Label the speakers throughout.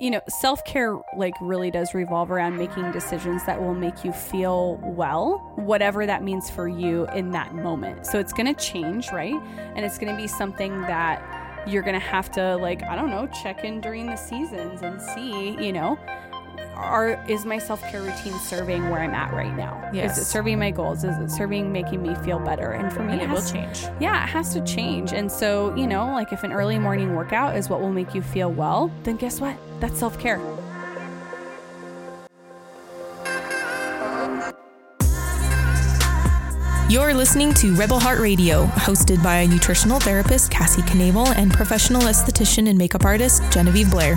Speaker 1: you know, self care like really does revolve around making decisions that will make you feel well, whatever that means for you in that moment. So it's going to change, right? And it's going to be something that you're going to have to, like, I don't know, check in during the seasons and see, you know, are is my self-care routine serving where I'm at right now?
Speaker 2: Yes.
Speaker 1: Is it serving my goals? Is it serving making me feel better? And for me,
Speaker 2: and it will
Speaker 1: has-
Speaker 2: change.
Speaker 1: yeah, it has to change. And so, you know, like if an early morning workout is what will make you feel well, then guess what? That's self care.
Speaker 3: You're listening to Rebel Heart Radio, hosted by nutritional therapist Cassie Knable and professional esthetician and makeup artist Genevieve Blair.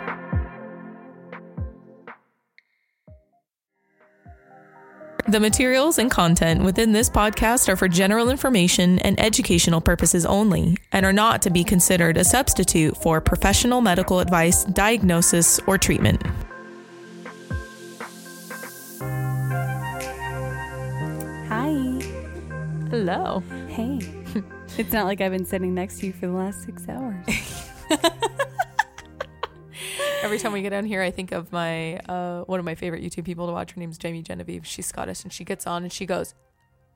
Speaker 3: The materials and content within this podcast are for general information and educational purposes only and are not to be considered a substitute for professional medical advice, diagnosis, or treatment.
Speaker 1: Hi.
Speaker 3: Hello.
Speaker 1: Hey. it's not like I've been sitting next to you for the last six hours.
Speaker 2: Every time we get on here, I think of my uh, one of my favorite YouTube people to watch. Her name's Jamie Genevieve. She's Scottish, and she gets on and she goes,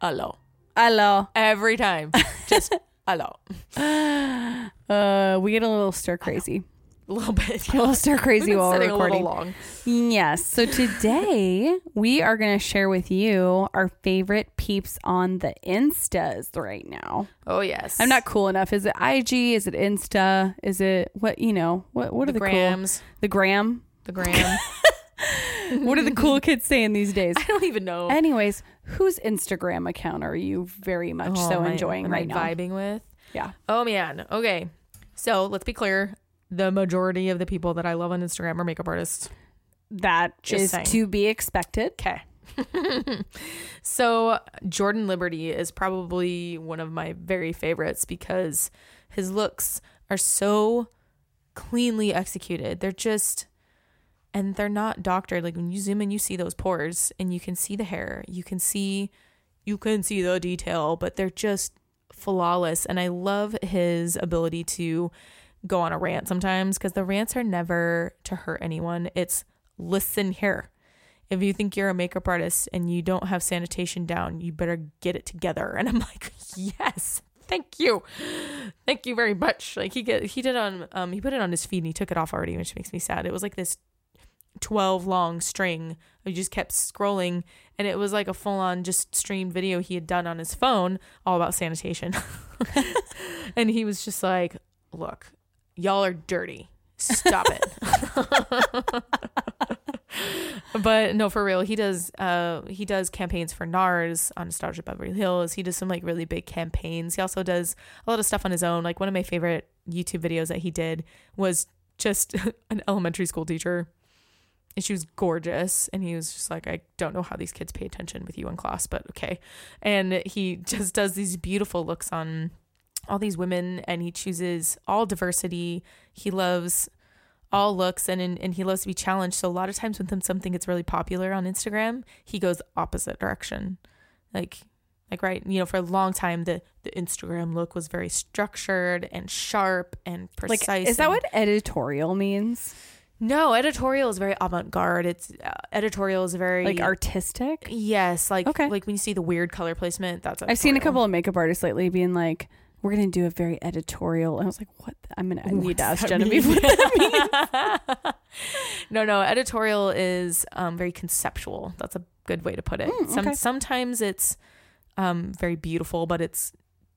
Speaker 2: "Hello."
Speaker 1: Hello.
Speaker 2: Every time, just hello.
Speaker 1: Uh, we get a little stir crazy.
Speaker 2: A little bit.
Speaker 1: A little stir crazy while we're recording.
Speaker 2: long.
Speaker 1: Yes. So today we are going to share with you our favorite peeps on the Instas right now.
Speaker 2: Oh yes.
Speaker 1: I'm not cool enough. Is it IG? Is it Insta? Is it what, you know, what, what
Speaker 2: the
Speaker 1: are the
Speaker 2: grams.
Speaker 1: cool? The gram.
Speaker 2: The gram.
Speaker 1: What are the cool kids saying these days?
Speaker 2: I don't even know.
Speaker 1: Anyways, whose Instagram account are you very much
Speaker 2: Oh,
Speaker 1: so enjoying right
Speaker 2: I
Speaker 1: now?
Speaker 2: vibing with?
Speaker 1: Yeah.
Speaker 2: Oh man. Okay. So let's be clear. The majority of the people that I love on Instagram are makeup artists.
Speaker 1: That
Speaker 2: Just
Speaker 1: is
Speaker 2: saying.
Speaker 1: to be expected.
Speaker 2: Okay. so Jordan Liberty is probably one of my very favorites because his looks are so cleanly executed. They're just and they're not doctored. Like when you zoom in, you see those pores and you can see the hair. You can see you can see the detail, but they're just flawless. And I love his ability to go on a rant sometimes because the rants are never to hurt anyone. It's listen here. If you think you're a makeup artist and you don't have sanitation down, you better get it together. And I'm like, yes, thank you, thank you very much. Like he get he did on um he put it on his feed and he took it off already, which makes me sad. It was like this 12 long string. I just kept scrolling and it was like a full on just streamed video he had done on his phone all about sanitation. and he was just like, look, y'all are dirty. Stop it. but no, for real, he does uh he does campaigns for NARS on Anastasia Beverly Hills. He does some like really big campaigns. He also does a lot of stuff on his own. Like one of my favorite YouTube videos that he did was just an elementary school teacher and she was gorgeous and he was just like i don't know how these kids pay attention with you in class but okay and he just does these beautiful looks on all these women and he chooses all diversity he loves all looks and and he loves to be challenged so a lot of times when something gets really popular on instagram he goes opposite direction like like right you know for a long time the the instagram look was very structured and sharp and precise
Speaker 1: Like, is that what editorial means?
Speaker 2: no, editorial is very avant-garde. It's uh, editorial is very
Speaker 1: Like artistic?
Speaker 2: Yes, like
Speaker 1: Okay.
Speaker 2: like when you see the weird color placement. That's
Speaker 1: I've seen a couple of makeup artists lately being like, we're going to do a very editorial. And I was like, what? the- I'm going to, I need to ask Genevieve
Speaker 2: mean?
Speaker 1: what that means.
Speaker 2: no, no, editorial is um, very conceptual. That's a good way to put it.
Speaker 1: Mm,
Speaker 2: Some sometimes it's um, very beautiful, but it's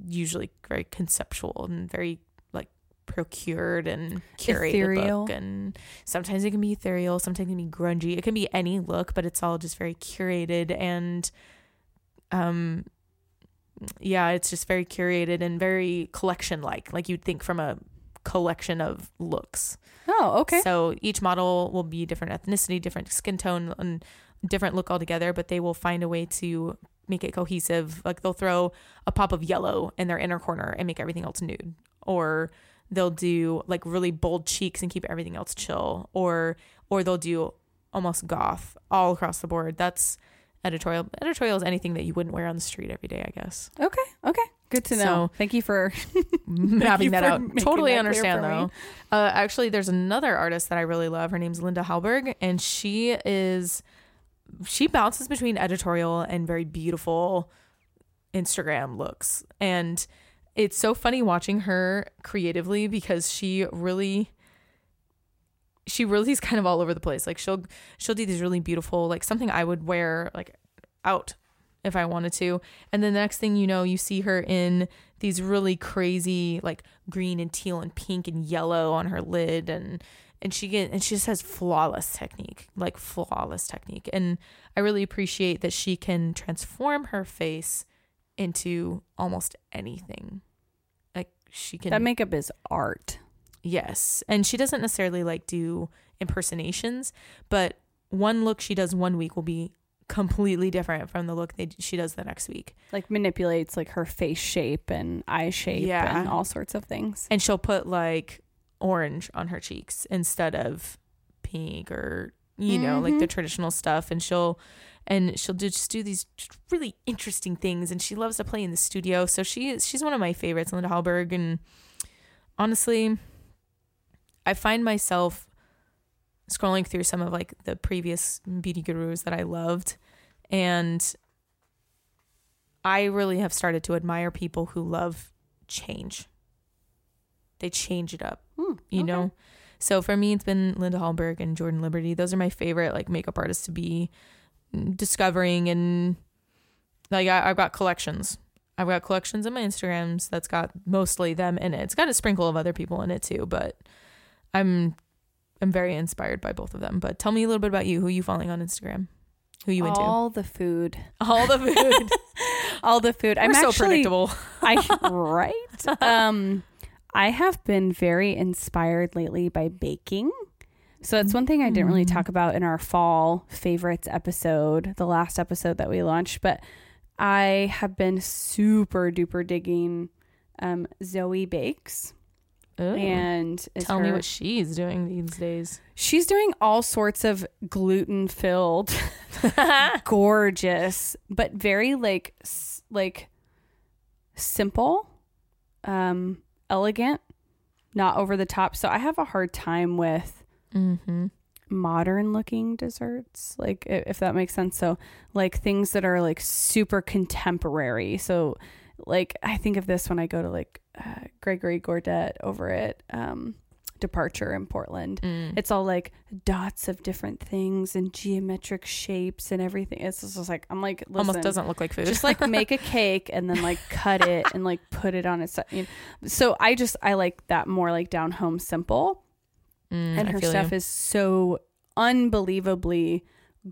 Speaker 2: usually very conceptual and very like procured and curated
Speaker 1: Ethereal.
Speaker 2: look. And sometimes it can be ethereal, sometimes it can be grungy. It can be any look, but it's all just very curated and um yeah, it's just very curated and very collection like. Like you'd think from a collection of looks.
Speaker 1: Oh, okay.
Speaker 2: So each model will be different ethnicity, different skin tone, and different look altogether, but they will find a way to make it cohesive. Like they'll throw a pop of yellow in their inner corner and make everything else nude. Or they'll do like really bold cheeks and keep everything else chill. Or or they'll do almost goth all across the board. That's editorial. Editorial is anything that you wouldn't wear on the street every day, I guess.
Speaker 1: okay. Okay. Good to know.
Speaker 2: So-
Speaker 1: Thank you for
Speaker 2: Mapping that out. Totally
Speaker 1: that
Speaker 2: understand though. Uh, actually, there's another artist that I really love. Her name's Linda Hallberg, and she is she bounces between editorial and very beautiful Instagram looks. And it's so funny watching her creatively because she really she really is kind of all over the place. Like she'll she'll do these really beautiful like something I would wear like out if I wanted to. And then the next thing you know, you see her in these really crazy like green and teal and pink and yellow on her lid and and she get and she just has flawless technique, like flawless technique. And I really appreciate that she can transform her face into almost anything. Like she can
Speaker 1: that makeup is art.
Speaker 2: Yes. And she doesn't necessarily like do impersonations, but one look she does one week will be completely different from the look they, she does the next week.
Speaker 1: Like manipulates like her face shape and eye shape
Speaker 2: Yeah.
Speaker 1: and all sorts of things.
Speaker 2: And she'll put like orange on her cheeks instead of pink or you know, like mm-hmm. the traditional stuff and she'll and she'll do, just do these really interesting things and she loves to play in the studio. So she is she's one of my favorites, Linda Hallberg and honestly I find myself scrolling through some of like the previous beauty gurus that I loved and I really have started to admire people who love change. They change it up,
Speaker 1: Hmm,
Speaker 2: you
Speaker 1: okay.
Speaker 2: know? So for me, it's been Linda Hallberg and Jordan Liberty. Those are my favorite like makeup artists to be discovering and like I, I've got collections. I've got collections on my Instagrams that's got mostly them in it. It's got a sprinkle of other people in it too, but I'm I'm very inspired by both of them. But tell me a little bit about you. Who are you following on Instagram? Who you into?
Speaker 1: all the food.
Speaker 2: All the food.
Speaker 1: All the food. I'm
Speaker 2: so
Speaker 1: actually
Speaker 2: predictable.
Speaker 1: I right. Um, I have been very inspired lately by baking. So that's one thing I didn't really talk about in our fall favorites episode, the last episode that we launched. But I have been super duper digging um, Zoe Bakes,
Speaker 2: Ooh.
Speaker 1: and
Speaker 2: Tell me what she's doing these days.
Speaker 1: she's doing all sorts of gluten filled, gorgeous, but very like s- like simple, um, elegant, not over the top. So I have a hard time with
Speaker 2: Mm-hmm.
Speaker 1: modern looking desserts, like if that makes sense. So like things that are like super contemporary. So like I think of this when I go to like uh, Gregory Gourdet over at um, Departure in Portland.
Speaker 2: Mm.
Speaker 1: It's all like dots of different things and geometric shapes and everything. It's just like I'm like listen,
Speaker 2: Almost doesn't look like food.
Speaker 1: just like make a cake and then like cut it and like put it on its. You know. So I just I like that more like down home simple.
Speaker 2: Mm,
Speaker 1: and her stuff
Speaker 2: you.
Speaker 1: is so unbelievably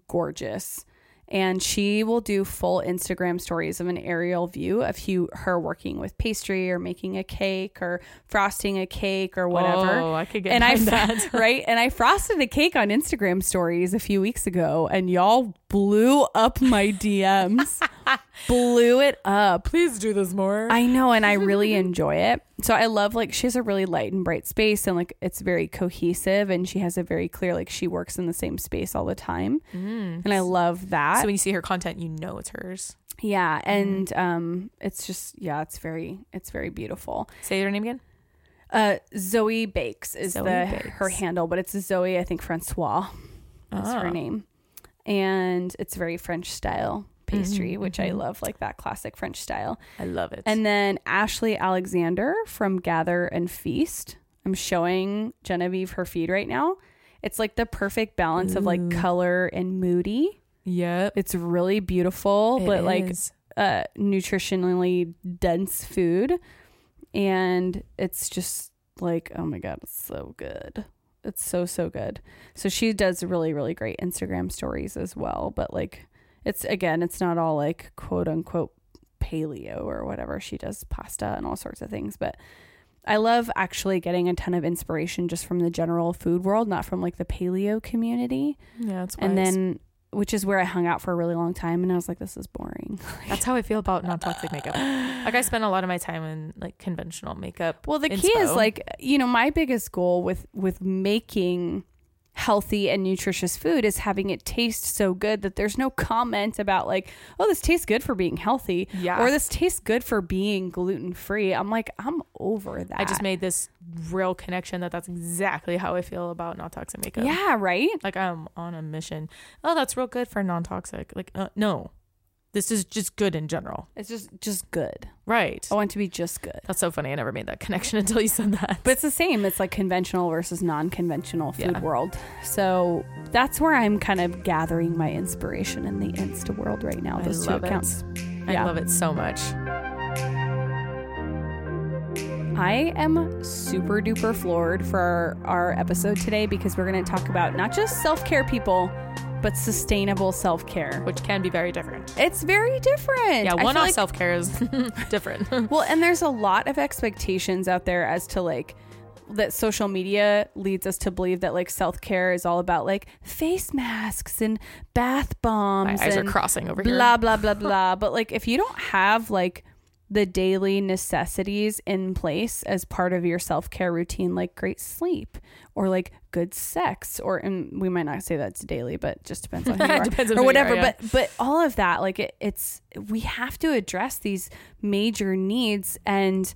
Speaker 1: gorgeous. And she will do full Instagram stories of an aerial view of you, her working with pastry or making a cake or frosting a cake or whatever.
Speaker 2: Oh, I could get
Speaker 1: and I
Speaker 2: that.
Speaker 1: right? And I frosted a cake on Instagram stories a few weeks ago and y'all blew up my DMs blew it up.
Speaker 2: Please do this more.
Speaker 1: I know and I really enjoy it so I love like she has a really light and bright space and like it's very cohesive and she has a very clear like she works in the same space all the time
Speaker 2: Mm.
Speaker 1: and I love that
Speaker 2: So when you see her content, you know it's hers.
Speaker 1: yeah and um it's just yeah it's very it's very beautiful
Speaker 2: Say your name again.
Speaker 1: uh Zoe Bakes is
Speaker 2: Zoe
Speaker 1: the
Speaker 2: Bakes.
Speaker 1: her handle but it's Zoe I think Francois is her
Speaker 2: Ah.
Speaker 1: name. And it's very French style pastry,
Speaker 2: Mhm,
Speaker 1: which I
Speaker 2: mhm.
Speaker 1: love, like that classic French style.
Speaker 2: I love it.
Speaker 1: And then Ashley Alexander from Gather and Feast. I'm showing Genevieve her feed right now. It's like the perfect balance of like color and moody.
Speaker 2: yep,
Speaker 1: It's really beautiful,
Speaker 2: it
Speaker 1: but like
Speaker 2: is.
Speaker 1: uh, nutritionally dense food. And it's just like, oh my God, it's so good. It's so, so good. So she does really, really great Instagram stories as well. But like, it's again, it's not all like quote unquote paleo or whatever. She does pasta and all sorts of things. But I love actually getting a ton of inspiration just from the general food world, not from like the paleo community.
Speaker 2: Yeah, it's
Speaker 1: And then, which is where I hung out for a really long time. And I was like, this is boring.
Speaker 2: that's how I feel about non-toxic makeup. Like I spend a lot of my time in like conventional makeup.
Speaker 1: Well, the key is like, you know, my biggest goal with with making healthy and nutritious food is having it taste so good that there's no comment about like, oh, this tastes good for being healthy
Speaker 2: Yeah.
Speaker 1: or this tastes good for being gluten free. I'm like, I'm over that.
Speaker 2: I just made this real connection that that's exactly how I feel about non-toxic makeup.
Speaker 1: Yeah, right?
Speaker 2: Like I'm on a mission. Oh, that's real good for non-toxic. Like uh, no, this is just good in general.
Speaker 1: It's just just good.
Speaker 2: Right.
Speaker 1: I want to be just good.
Speaker 2: That's so funny. I never made that connection until you said that.
Speaker 1: But it's the same. It's like conventional versus non-conventional food
Speaker 2: Yeah.
Speaker 1: world. So that's where I'm kind of gathering my inspiration in the Insta world right now.
Speaker 2: I
Speaker 1: Those two
Speaker 2: love it.
Speaker 1: accounts.
Speaker 2: I love it so much.
Speaker 1: I am super duper floored for our episode today because we're going to talk about not just self-care people, but sustainable self-care.
Speaker 2: Which can be very different.
Speaker 1: It's very different.
Speaker 2: Yeah, one-off
Speaker 1: like-
Speaker 2: self-care is different.
Speaker 1: Well, and there's a lot of expectations out there as to like that social media leads us to believe that like self care is all about like face masks and bath bombs.
Speaker 2: My eyes are crossing over here.
Speaker 1: blah blah blah blah. but like if you don't have like the daily necessities in place as part of your self care routine, like great sleep or like good sex, or and we might not say that's daily, but just depends on who you are
Speaker 2: Depends on
Speaker 1: or whatever.
Speaker 2: are, yeah.
Speaker 1: But but all of that, like it, it's we have to address these major needs and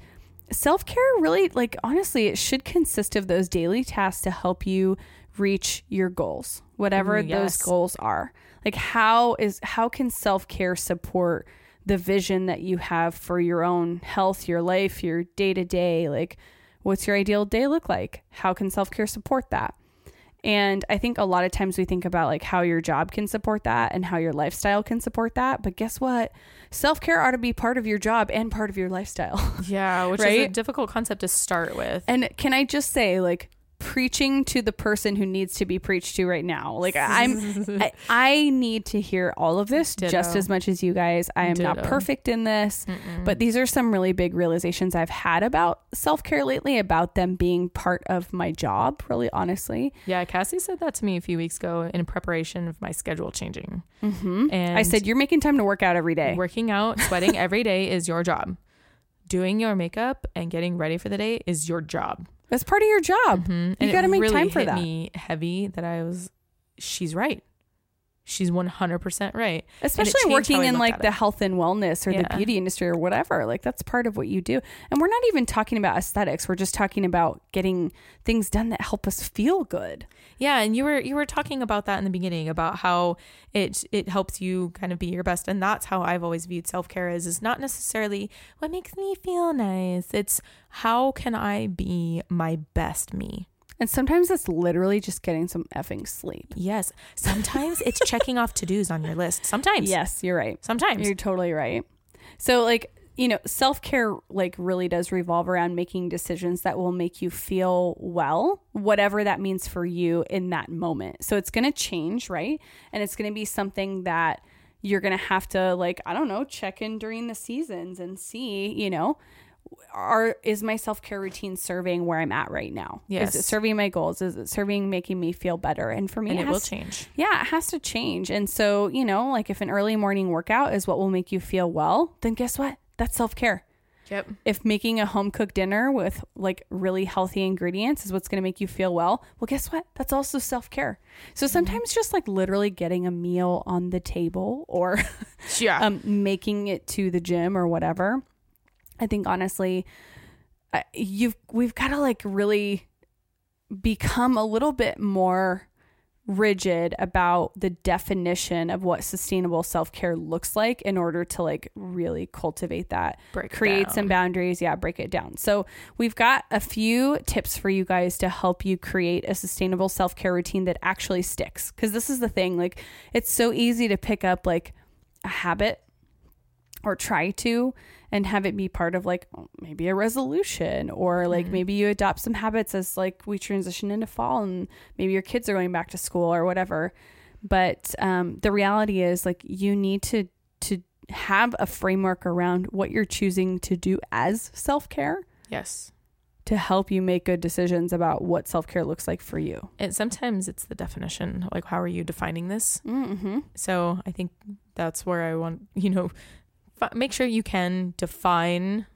Speaker 1: self care. Really, like honestly, it should consist of those daily tasks to help you reach your goals, whatever
Speaker 2: Ooh,
Speaker 1: those goals are. Like how is how can self care support the vision that you have for your own health, your life, your day to day? Like, what's your ideal day look like? How can self care support that? And I think a lot of times we think about like how your job can support that and how your lifestyle can support that. But guess what? Self care ought to be part of your job and part of your lifestyle.
Speaker 2: Yeah, which is a difficult concept to start with.
Speaker 1: And can I just say, like, preaching to the person who needs to be preached to right now. Like I'm I, I need to hear all of this just as much as you guys. I am not perfect in this, but these are some really big realizations I've had about self-care lately about them being part of my job, really honestly.
Speaker 2: Yeah, Cassie said that to me a few weeks ago in preparation of my schedule changing. Mm-hmm. And
Speaker 1: I said you're making time to work out every day.
Speaker 2: working out, sweating every day is your job. Doing your makeup and getting ready for the day is your job.
Speaker 1: That's part of your job.
Speaker 2: Mm-hmm.
Speaker 1: You got to make
Speaker 2: really
Speaker 1: time for
Speaker 2: hit
Speaker 1: that.
Speaker 2: me heavy that I was, she's right. She's 100% right.
Speaker 1: especially working in like the
Speaker 2: it.
Speaker 1: health and wellness or the beauty industry or whatever like that's part of what you do and we're not even talking about aesthetics we're just talking about getting things done that help us feel good
Speaker 2: Yeah, and you were you were talking about that in the beginning about how it it helps you kind of be your best, and that's how I've always viewed self care is is not necessarily what makes me feel nice. It's how can I be my best me.
Speaker 1: And sometimes it's literally just getting some effing sleep.
Speaker 2: Yes, sometimes it's checking off to dos on your list. Sometimes,
Speaker 1: yes you're right.
Speaker 2: Sometimes.
Speaker 1: you're totally right. So like you know self-care like really does revolve around making decisions that will make you feel well whatever that means for you in that moment. So it's going to change right? And it's going to be something that you're going to have to like i don't know check in during the seasons and see you know are is my self-care routine serving where i'm at right now
Speaker 2: Yes.
Speaker 1: is it serving my goals is it serving making me feel better and for me
Speaker 2: and it will
Speaker 1: has-
Speaker 2: change.
Speaker 1: yeah, it has to change. And so, you know, like if an early morning workout is what will make you feel well, then guess what? That's self care.
Speaker 2: Yep.
Speaker 1: If making a home cooked dinner with like really healthy ingredients is what's going to make you feel well, well, guess what? That's also self care. So sometimes just like literally getting a meal on the table or
Speaker 2: Yeah.
Speaker 1: um, making it to the gym or whatever. I think honestly, you've we've got to like really become a little bit more rigid about the definition of what sustainable self-care looks like in order to like really cultivate that.
Speaker 2: Break
Speaker 1: create
Speaker 2: down.
Speaker 1: some boundaries. Yeah break it down. So we've got a few tips for you guys to help you create a sustainable self-care routine that actually sticks. Because this is the thing like it's so easy to pick up like a habit or try to and have it be part of like maybe a resolution or like maybe you adopt some habits as like we transition into fall and maybe your kids are going back to school or whatever but um, the reality is like you need to to have a framework around what you're choosing to do as self-care
Speaker 2: yes.
Speaker 1: to help you make good decisions about what self care looks like for you.
Speaker 2: And sometimes it's the definition. Like, how are you defining this?
Speaker 1: Mm-hmm.
Speaker 2: So I think that's where I want, you know, make sure you can define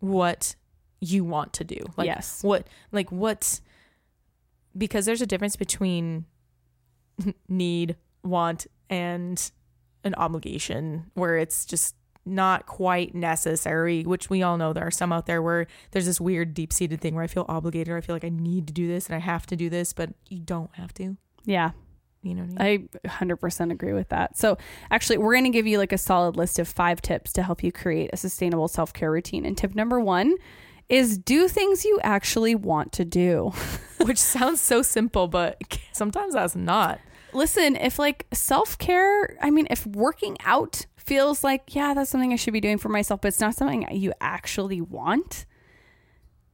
Speaker 2: what you want to do. Like,
Speaker 1: yes.
Speaker 2: what, like, what, because there's a difference between need, want, and an obligation where it's just not quite necessary, which we all know there are some out there where there's this weird deep seated thing where I feel obligated or I feel like I need to do this and I have to do this, but you don't have to.
Speaker 1: Yeah.
Speaker 2: You know what I mean?
Speaker 1: I 100% agree with that. So, actually, we're going to give you like a solid list of five tips to help you create a sustainable self care routine. And tip number one is do things you actually want to do.
Speaker 2: which sounds so simple, but sometimes that's not.
Speaker 1: Listen, if like self care, I mean, if working out feels like, yeah, that's something I should be doing for myself, but it's not something you actually want,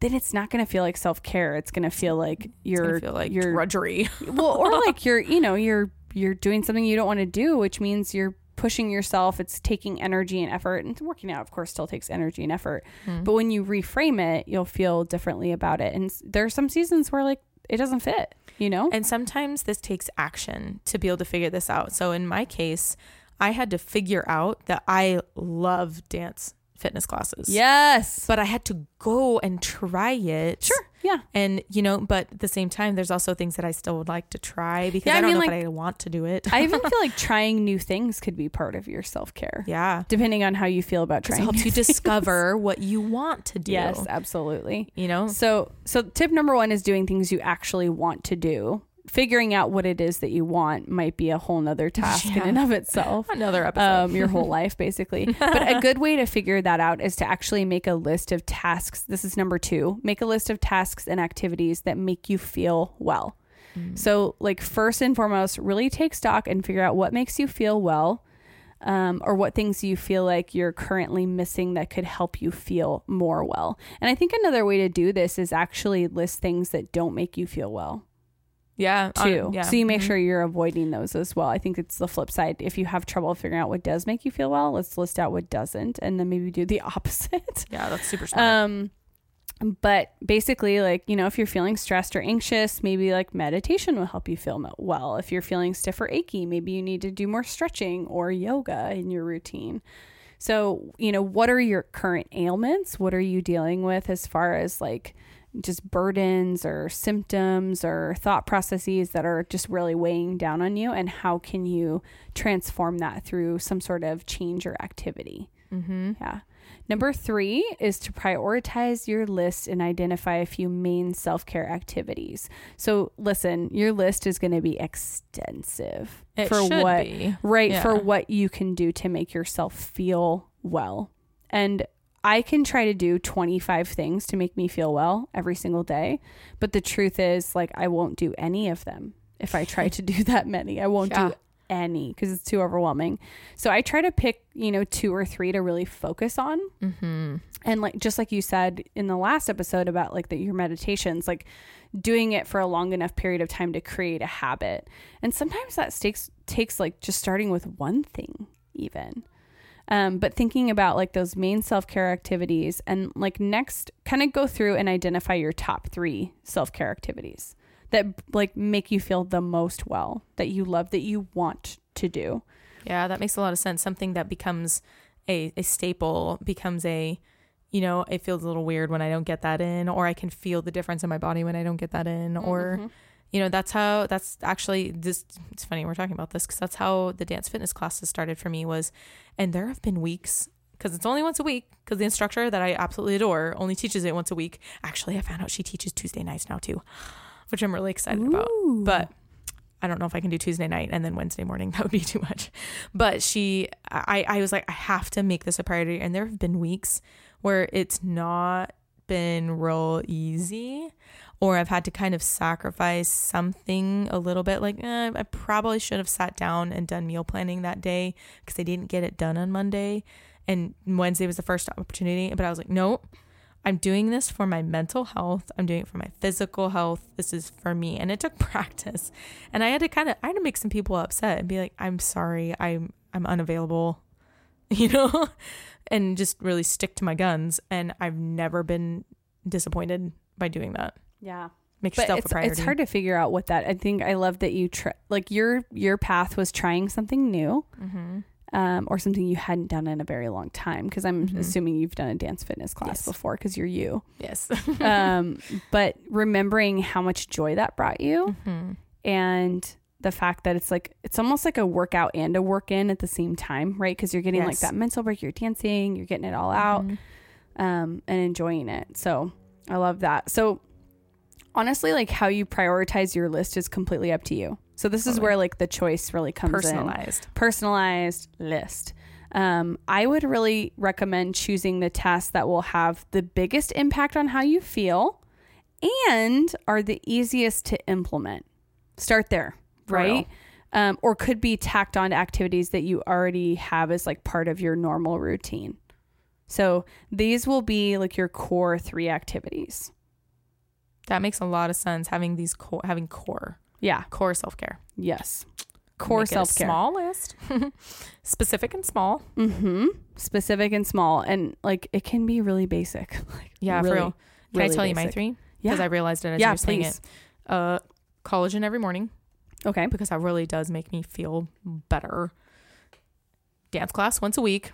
Speaker 1: then it's not going to feel like self care. It's going to feel like you're
Speaker 2: feel like
Speaker 1: you're
Speaker 2: drudgery.
Speaker 1: well, or like you're, you know, you're you're doing something you don't want to do, which means you're pushing yourself. It's taking energy and effort, and working out, of course, still takes energy and effort.
Speaker 2: Hmm.
Speaker 1: But when you reframe it, you'll feel differently about it. And there are some seasons where like it doesn't fit, you know.
Speaker 2: And sometimes this takes action to be able to figure this out. So in my case, I had to figure out that I love dance fitness classes.
Speaker 1: yes,
Speaker 2: But I had to go and try it.
Speaker 1: sure, yeah.
Speaker 2: And, you know, but at the same time, there's also things that I still would like to try because
Speaker 1: Yeah,
Speaker 2: I
Speaker 1: I
Speaker 2: don't
Speaker 1: mean,
Speaker 2: know
Speaker 1: like-
Speaker 2: if I want to do it.
Speaker 1: I even feel like trying new things could be part of your self care.
Speaker 2: yeah.
Speaker 1: Depending on how you feel about trying.
Speaker 2: it helps you
Speaker 1: things.
Speaker 2: discover what you want to do.
Speaker 1: Yes, absolutely.
Speaker 2: You know?
Speaker 1: So, so tip number one is doing things you actually want to do. Figuring out what it is that you want might be a whole nother task in and of itself.
Speaker 2: Another episode.
Speaker 1: Um, your whole life, basically. but a good way to figure that out is to actually make a list of tasks. This is number two. Make a list of tasks and activities that make you feel well. So, like, first and foremost, really take stock and figure out what makes you feel well um, or what things you feel like you're currently missing that could help you feel more well. And I think another way to do this is actually list things that don't make you feel well
Speaker 2: yeah. on-
Speaker 1: too.
Speaker 2: yeah.
Speaker 1: So you make
Speaker 2: Mhm.
Speaker 1: sure you're avoiding those as well. I think it's the flip side. If you have trouble figuring out what does make you feel well, let's list out what doesn't and then maybe do the opposite.
Speaker 2: Yeah, that's super smart.
Speaker 1: Um but basically like, you know, if you're feeling stressed or anxious, maybe like meditation will help you feel well. If you're feeling stiff or achy, maybe you need to do more stretching or yoga in your routine. So, you know, what are your current ailments? What are you dealing with as far as like just burdens or symptoms or thought processes that are just really weighing down on you? And how can you transform that through some sort of change or activity?
Speaker 2: mm-hmm.
Speaker 1: Yeah. Number three is to prioritize your list and identify a few main self care activities. So, listen, your list is going to be extensive
Speaker 2: It
Speaker 1: for
Speaker 2: should
Speaker 1: what
Speaker 2: be.
Speaker 1: right for what you can do to make yourself feel well. And I can try to do 25 things to make me feel well every single day, but the truth is like I won't do any of them if I try to do that many. I won't
Speaker 2: Yeah.
Speaker 1: do any because it's too overwhelming. So I try to pick, you know, two or three to really focus on.
Speaker 2: Mm-hmm.
Speaker 1: And like just like you said in the last episode about like the, your meditations, like doing it for a long enough period of time to create a habit. And sometimes that takes takes like just starting with one thing even. Um, but thinking about like those main self care activities and like next kind of go through and identify your top three self care activities that like make you feel the most well, that you love, that you want to do.
Speaker 2: Yeah, that makes a lot of sense. Something that becomes a, a staple becomes a, you know, it feels a little weird when I don't get that in, or I can feel the difference in my body when I don't get that in, or,
Speaker 1: Mhm.
Speaker 2: You know, that's how, that's actually this, it's funny we're talking about this because that's how the dance fitness classes started for me was, and there have been weeks because it's only once a week because the instructor that I absolutely adore only teaches it once a week. Actually, I found out she teaches Tuesday nights now too, which I'm really excited about but I don't know if I can do Tuesday night and then Wednesday morning. That would be too much. But she, I, I was like, I have to make this a priority. And there have been weeks where it's not been real easy, or I've had to kind of sacrifice something a little bit. Like, eh, I probably should have sat down and done meal planning that day because I didn't get it done on Monday. And Wednesday was the first opportunity. But I was like, nope. I'm doing this for my mental health. I'm doing it for my physical health. This is for me. And it took practice. And I had to kind of I had to make some people upset and be like, I'm sorry, I'm I'm unavailable, you know? and just really stick to my guns. And I've never been disappointed by doing that.
Speaker 1: Yeah.
Speaker 2: Make
Speaker 1: But
Speaker 2: yourself a priority.
Speaker 1: it's hard to figure out what that. I think I love that you try. Like your your path was trying something new,
Speaker 2: Mm-hmm.
Speaker 1: um, or something you hadn't done in a very long time. Because I'm
Speaker 2: Mhm.
Speaker 1: assuming you've done a dance fitness class
Speaker 2: Yes.
Speaker 1: before, because you're you.
Speaker 2: Yes.
Speaker 1: um, but remembering how much joy that brought you,
Speaker 2: Mhm.
Speaker 1: and the fact that it's like it's almost like a workout and a work in at the same time, right? Because you're getting like that mental break. You're dancing. You're getting it all out.
Speaker 2: Mhm.
Speaker 1: um, and enjoying it. So I love that. So honestly, like how you prioritize your list is completely up to you. So this is where like the choice really comes in.
Speaker 2: Personalized.
Speaker 1: Personalized list. Um, I would really recommend choosing the tasks that will have the biggest impact on how you feel and are the easiest to implement. Start there, right? Um, or could be tacked on to activities that you already have as like part of your normal routine. So these will be like your core three activities.
Speaker 2: That makes a lot of sense. Having these core, having core,
Speaker 1: Yeah.
Speaker 2: core self care.
Speaker 1: Yes. Core
Speaker 2: Make it a
Speaker 1: self care.
Speaker 2: Small list, specific and small.
Speaker 1: Mm-hmm. Specific and small, and like it can be really basic. Like,
Speaker 2: Yeah,
Speaker 1: really,
Speaker 2: for real. Can
Speaker 1: really
Speaker 2: I tell you my three?
Speaker 1: Yeah.
Speaker 2: Because I realized it as
Speaker 1: Yeah,
Speaker 2: you were saying
Speaker 1: please.
Speaker 2: it. Uh, collagen every morning
Speaker 1: Okay.
Speaker 2: because that really does make me feel better. Dance class once a week.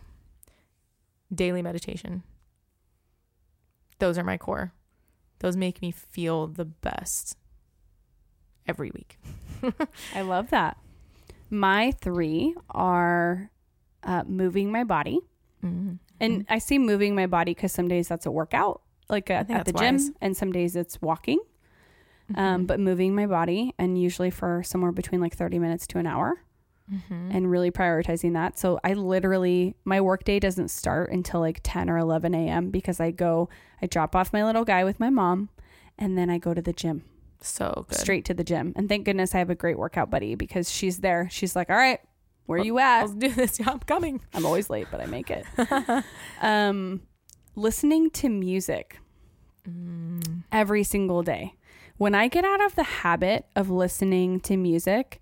Speaker 2: Daily meditation. Those are my core. Those make me feel the best every week.
Speaker 1: I love that. My three are uh, moving my body,
Speaker 2: Mm-hmm.
Speaker 1: and I say moving my body because some days that's a workout, like at,
Speaker 2: think
Speaker 1: at the gym,
Speaker 2: wise.
Speaker 1: and some days it's walking. Um, but moving my body, and usually for somewhere between like thirty minutes to an hour.
Speaker 2: Mhm.
Speaker 1: and really prioritizing that. So I literally, my workday doesn't start until like 10 or 11 a.m. because I go, I drop off my little guy with my mom, and then I go to the gym,
Speaker 2: so good.
Speaker 1: straight to the gym. And thank goodness I have a great workout buddy because she's there. She's like, all right, where you at?
Speaker 2: I'll do this. Yeah, I'm coming.
Speaker 1: I'm always late, but I make it. um, listening to music
Speaker 2: Mm.
Speaker 1: every single day. When I get out of the habit of listening to music,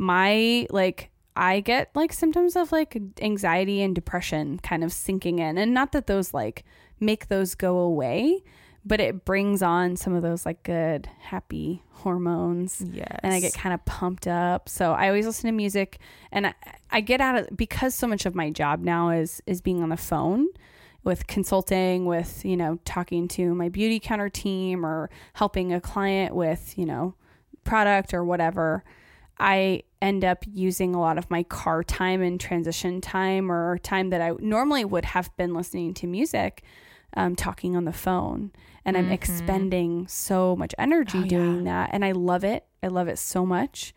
Speaker 1: my like I get like symptoms of like anxiety and depression kind of sinking in. And not that those like make those go away, but it brings on some of those like good happy hormones
Speaker 2: Yes.
Speaker 1: and I get kind of pumped up. So I always listen to music, and I, I get out of because so much of my job now is is being on the phone with consulting, with you know talking to my Beautycounter team or helping a client with you know product or whatever. I end up using a lot of my car time and transition time or time that I normally would have been listening to music, um, talking on the phone. And I'm
Speaker 2: Mhm.
Speaker 1: expending so much energy
Speaker 2: Oh,
Speaker 1: doing that. And I love it. I love it so much.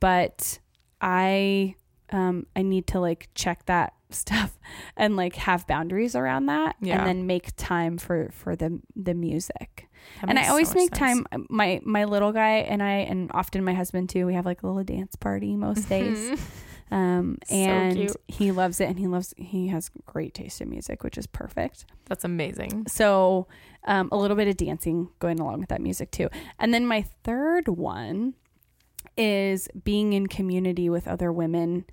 Speaker 1: But I um I need to like check that stuff and like have boundaries around that
Speaker 2: Yeah.
Speaker 1: and then make time for for the the music
Speaker 2: That
Speaker 1: and I
Speaker 2: makes so
Speaker 1: always make
Speaker 2: sense.
Speaker 1: time. My my little guy and I, and often my husband too. We have like a little dance party most days, um,
Speaker 2: So
Speaker 1: and
Speaker 2: cute.
Speaker 1: he loves it. And he loves. He has great taste in music, which is perfect.
Speaker 2: That's amazing.
Speaker 1: So, um, a little bit of dancing going along with that music too. And then my third one is being in community with other women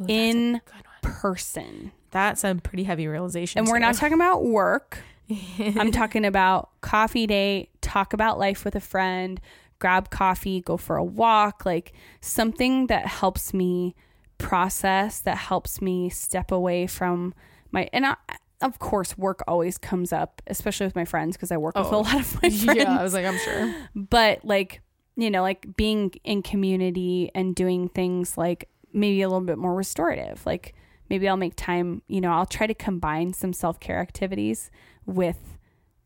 Speaker 2: Ooh,
Speaker 1: in person.
Speaker 2: That's a pretty heavy realization.
Speaker 1: And we're not talking about work. I'm talking about coffee date, talk about life with a friend, grab coffee, go for a walk, like something that helps me process, that helps me step away from my and I, of course work always comes up, especially with my friends because I work with a
Speaker 2: Oh,
Speaker 1: lot of my friends.
Speaker 2: yeah, I was like, I'm sure.
Speaker 1: but like, you know, like being in community and doing things like maybe a little bit more restorative. Like maybe I'll make time, you know, I'll try to combine some self care activities with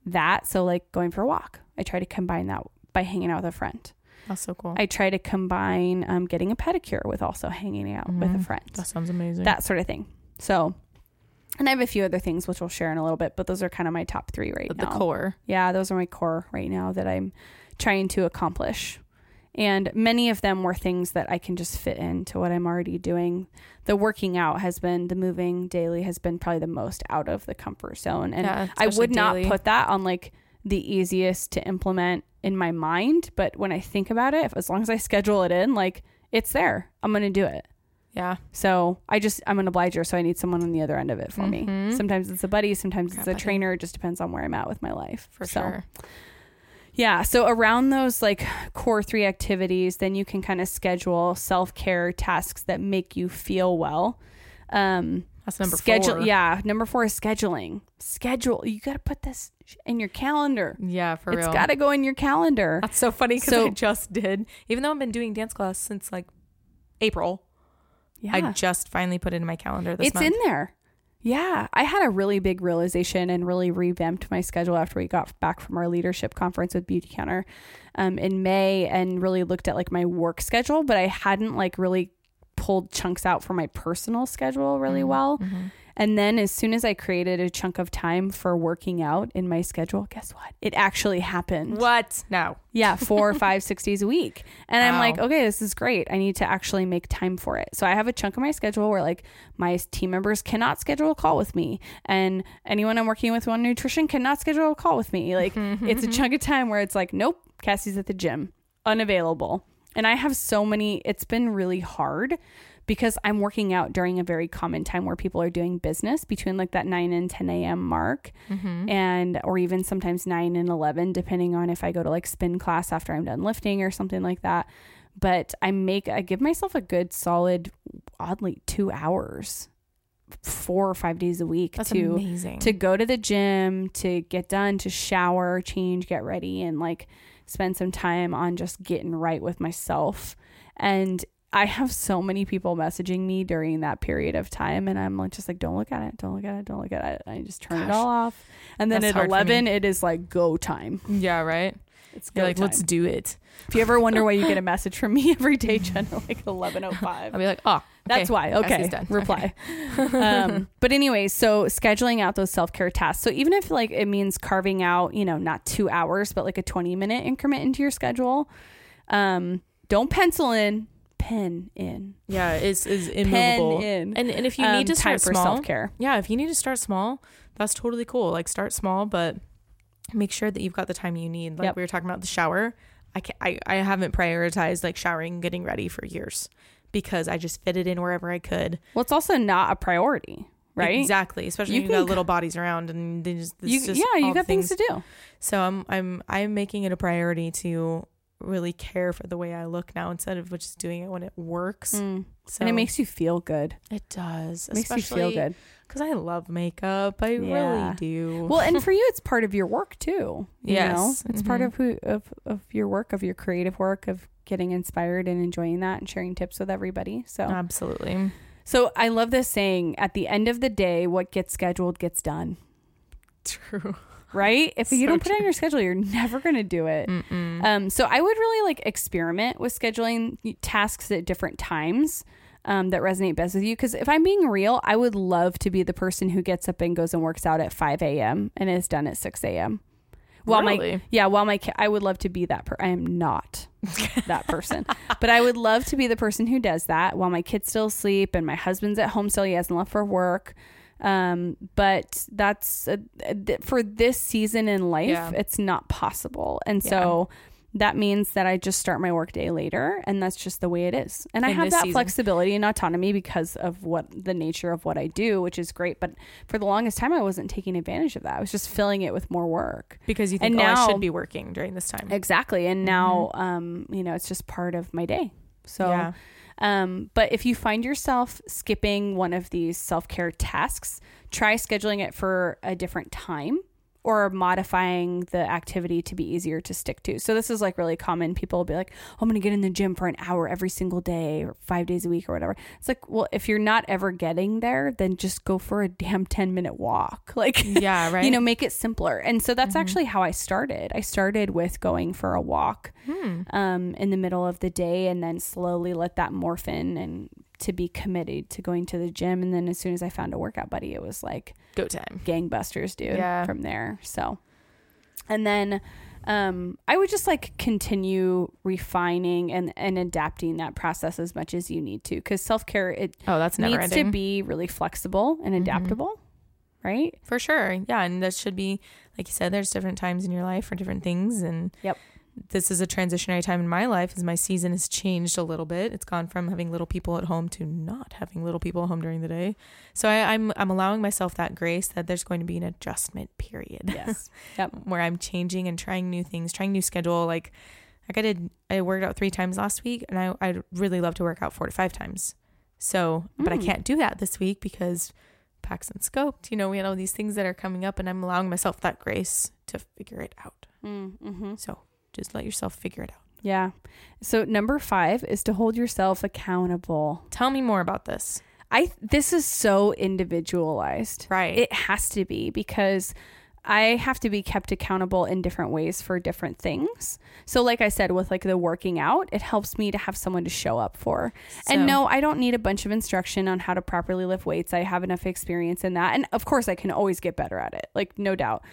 Speaker 1: that. So, like going for a walk, I try to combine that by hanging out with a friend.
Speaker 2: That's so cool.
Speaker 1: I try to combine um, getting a pedicure with also hanging out with a
Speaker 2: Mhm.
Speaker 1: friend,
Speaker 2: that sounds amazing.
Speaker 1: that sort of thing. So, and I have a few other things which we'll share in a little bit, but those are kind of my top three right
Speaker 2: But
Speaker 1: now
Speaker 2: the core.
Speaker 1: yeah, those are my core right now that I'm trying to accomplish. And many of them were things that I can just fit into what I'm already doing. The working out has been, the moving daily has been probably the most out of the comfort zone. And
Speaker 2: Yeah,
Speaker 1: I would not
Speaker 2: daily.
Speaker 1: put that on like the easiest to implement in my mind. But when I think about it, if, as long as I schedule it in, like it's there, I'm going to do it.
Speaker 2: Yeah.
Speaker 1: So I just I'm an obliger, so I need someone on the other end of it for me.
Speaker 2: Mhm.
Speaker 1: Sometimes it's a buddy, sometimes it's a
Speaker 2: buddy.
Speaker 1: trainer. It just depends on where I'm at with my life.
Speaker 2: For
Speaker 1: So,
Speaker 2: sure.
Speaker 1: Yeah. So around those like core three activities, then you can kind of schedule self care tasks that make you feel well. Um,
Speaker 2: That's number
Speaker 1: schedule.
Speaker 2: four.
Speaker 1: Yeah. Number four is scheduling. Schedule. You got to put this in your calendar.
Speaker 2: Yeah, for
Speaker 1: It's
Speaker 2: real.
Speaker 1: It's got to go in your calendar.
Speaker 2: That's so funny because
Speaker 1: So-
Speaker 2: I just did. Even though I've been doing dance class since like April,
Speaker 1: Yeah.
Speaker 2: I just finally put it in my calendar this
Speaker 1: it's
Speaker 2: month.
Speaker 1: in there. Yeah, I had a really big realization and really revamped my schedule after we got back from our leadership conference with Beautycounter um, in May and really looked at like my work schedule, but I hadn't like really pulled chunks out for my personal schedule really well.
Speaker 2: Mm-hmm.
Speaker 1: And then as soon as I created a chunk of time for working out in my schedule, guess what? It actually happened.
Speaker 2: What? No.
Speaker 1: Yeah, four, five, six days a week. And I'm like, okay, this is great. I need to actually make time for it. So I have a chunk of my schedule where like my team members cannot schedule a call with me. And anyone I'm working with on nutrition cannot schedule a call with me. Like it's a chunk of time where it's like, nope, Cassie's at the gym, unavailable. And I have so many, it's been really hard because I'm working out during a very common time where people are doing business between like that 9 and 10 a.m. mark mm-hmm. and or even sometimes 9 and 11 depending on if I go to like spin class after I'm done lifting or something like that. But I make I give myself a good solid oddly 2 hours 4 or 5 days a week
Speaker 2: That's
Speaker 1: to
Speaker 2: amazing.
Speaker 1: to go to the gym, to get done, to shower, change, get ready, and like spend some time on just getting right with myself. And I have so many people messaging me during that period of time, and I'm like, just like, don't look at it, don't look at it, don't look at it. I just turn it all off. And then
Speaker 2: That's
Speaker 1: at
Speaker 2: hard for me.
Speaker 1: 11, it is like go time.
Speaker 2: yeah, right.
Speaker 1: It's go
Speaker 2: You're like,
Speaker 1: time.
Speaker 2: let's do it.
Speaker 1: if you ever wonder why you get a message from me every day, Jen, like 11:05.
Speaker 2: I'll be like, oh, okay.
Speaker 1: That's why. Okay.
Speaker 2: done.
Speaker 1: Reply. um, but anyway, so scheduling out those self care tasks. So even if like it means carving out, you know, not two hours, but like a 20 minute increment into your schedule, um, don't pencil in, pen in.
Speaker 2: Yeah, is is immovable.
Speaker 1: Pen in.
Speaker 2: And and if you
Speaker 1: Um,
Speaker 2: need to start
Speaker 1: for
Speaker 2: small,
Speaker 1: self-care.
Speaker 2: Yeah, if you need to start small, that's totally cool. Like start small, but make sure that you've got the time you need. Like
Speaker 1: Yep.
Speaker 2: we were talking about the shower. I can I, I haven't prioritized like showering and getting ready for years because I just fit it in wherever I could.
Speaker 1: Well, it's also not a priority, right?
Speaker 2: Exactly. Especially
Speaker 1: You
Speaker 2: when you got little bodies around and they just,
Speaker 1: You,
Speaker 2: just
Speaker 1: yeah, you got things to do.
Speaker 2: So I'm I'm I'm making it a priority to really care for the way I look now instead of just doing it when it works.
Speaker 1: Mm.
Speaker 2: So
Speaker 1: And it makes you feel good.
Speaker 2: it does.
Speaker 1: It makes you feel good.
Speaker 2: because I love makeup. I
Speaker 1: Yeah.
Speaker 2: really do.
Speaker 1: Well, and for you, it's part of your work too. You
Speaker 2: Yes.
Speaker 1: know? it's part
Speaker 2: Mhm.
Speaker 1: of who of of your work, of your creative work, of getting inspired and enjoying that and sharing tips with everybody. So,
Speaker 2: Absolutely.
Speaker 1: so I love this saying: at the end of the day, what gets scheduled gets done.
Speaker 2: True.
Speaker 1: Right? If
Speaker 2: So
Speaker 1: you don't put it on your schedule, you're never going to do it.
Speaker 2: Mm-mm.
Speaker 1: Um, so I would really like experiment with scheduling tasks at different times um, that resonate best with you. Because if I'm being real, I would love to be the person who gets up and goes and works out at 5 a.m. and is done at 6 a.m. While my
Speaker 2: Really?
Speaker 1: yeah, while my I would love to be that. Per- I am not that person, but I would love to be the person who does that while my kids still sleep and my husband's at home still. He hasn't left for work. Um, but that's uh, th- for this season in life,
Speaker 2: Yeah.
Speaker 1: it's not possible, and so that means that I just start my workday later, and that's just the way it is. And I have that
Speaker 2: season.
Speaker 1: flexibility and autonomy because of what the nature of what I do, which is great. But for the longest time, I wasn't taking advantage of that. I was just filling it with more work.
Speaker 2: Because you think,
Speaker 1: And
Speaker 2: oh, I should be working during this time.
Speaker 1: Exactly. And now, um, you know, it's just part of my day. So,
Speaker 2: yeah.
Speaker 1: Um, but if you find yourself skipping one of these self care tasks, try scheduling it for a different time or modifying the activity to be easier to stick to. So, this is like really common. People will be like, oh, I'm going to get in the gym for an hour every single day or five days a week or whatever. It's like, well, if you're not ever getting there, then just go for a damn 10 minute walk. Like,
Speaker 2: Yeah, right.
Speaker 1: you know, make it simpler. And so that's actually how I started. I started with going for a walk
Speaker 2: Hmm.
Speaker 1: um, in the middle of the day and then slowly let that morph in and to be committed to going to the gym. And then as soon as I found a workout buddy, it was like
Speaker 2: Go time.
Speaker 1: gangbusters, dude,
Speaker 2: Yeah.
Speaker 1: from there. So, and then um, I would just like continue refining and, and adapting that process as much as you need to because self care, it
Speaker 2: Oh, that's never
Speaker 1: needs
Speaker 2: ending.
Speaker 1: to be really flexible and adaptable, right?
Speaker 2: For sure. Yeah. And that should be, like you said, there's different times in your life for different things. And
Speaker 1: Yep.
Speaker 2: This is a transitionary time in my life as my season has changed a little bit. It's gone from having little people at home to not having little people at home during the day. So I, I'm I'm allowing myself that grace that there's going to be an adjustment period.
Speaker 1: Yes. Yep.
Speaker 2: where I'm changing and trying new things, trying new schedule. Like like I did I worked out three times last week and I I'd really love to work out four to five times. So but I
Speaker 1: Mm.
Speaker 2: can't do that this week because Paxton scoped. You know, we had all these things that are coming up and I'm allowing myself that grace to figure it out.
Speaker 1: Mm-hmm.
Speaker 2: So just let yourself figure it out.
Speaker 1: Yeah. So number five is to hold yourself accountable.
Speaker 2: Tell me more about this.
Speaker 1: I this is so individualized.
Speaker 2: Right.
Speaker 1: It has to be because I have to be kept accountable in different ways for different things. So like I said with like the working out, it helps me to have someone to show up for.
Speaker 2: So-
Speaker 1: and no, I don't need a bunch of instruction on how to properly lift weights. I have enough experience in that. And of course I can always get better at it. Like no doubt.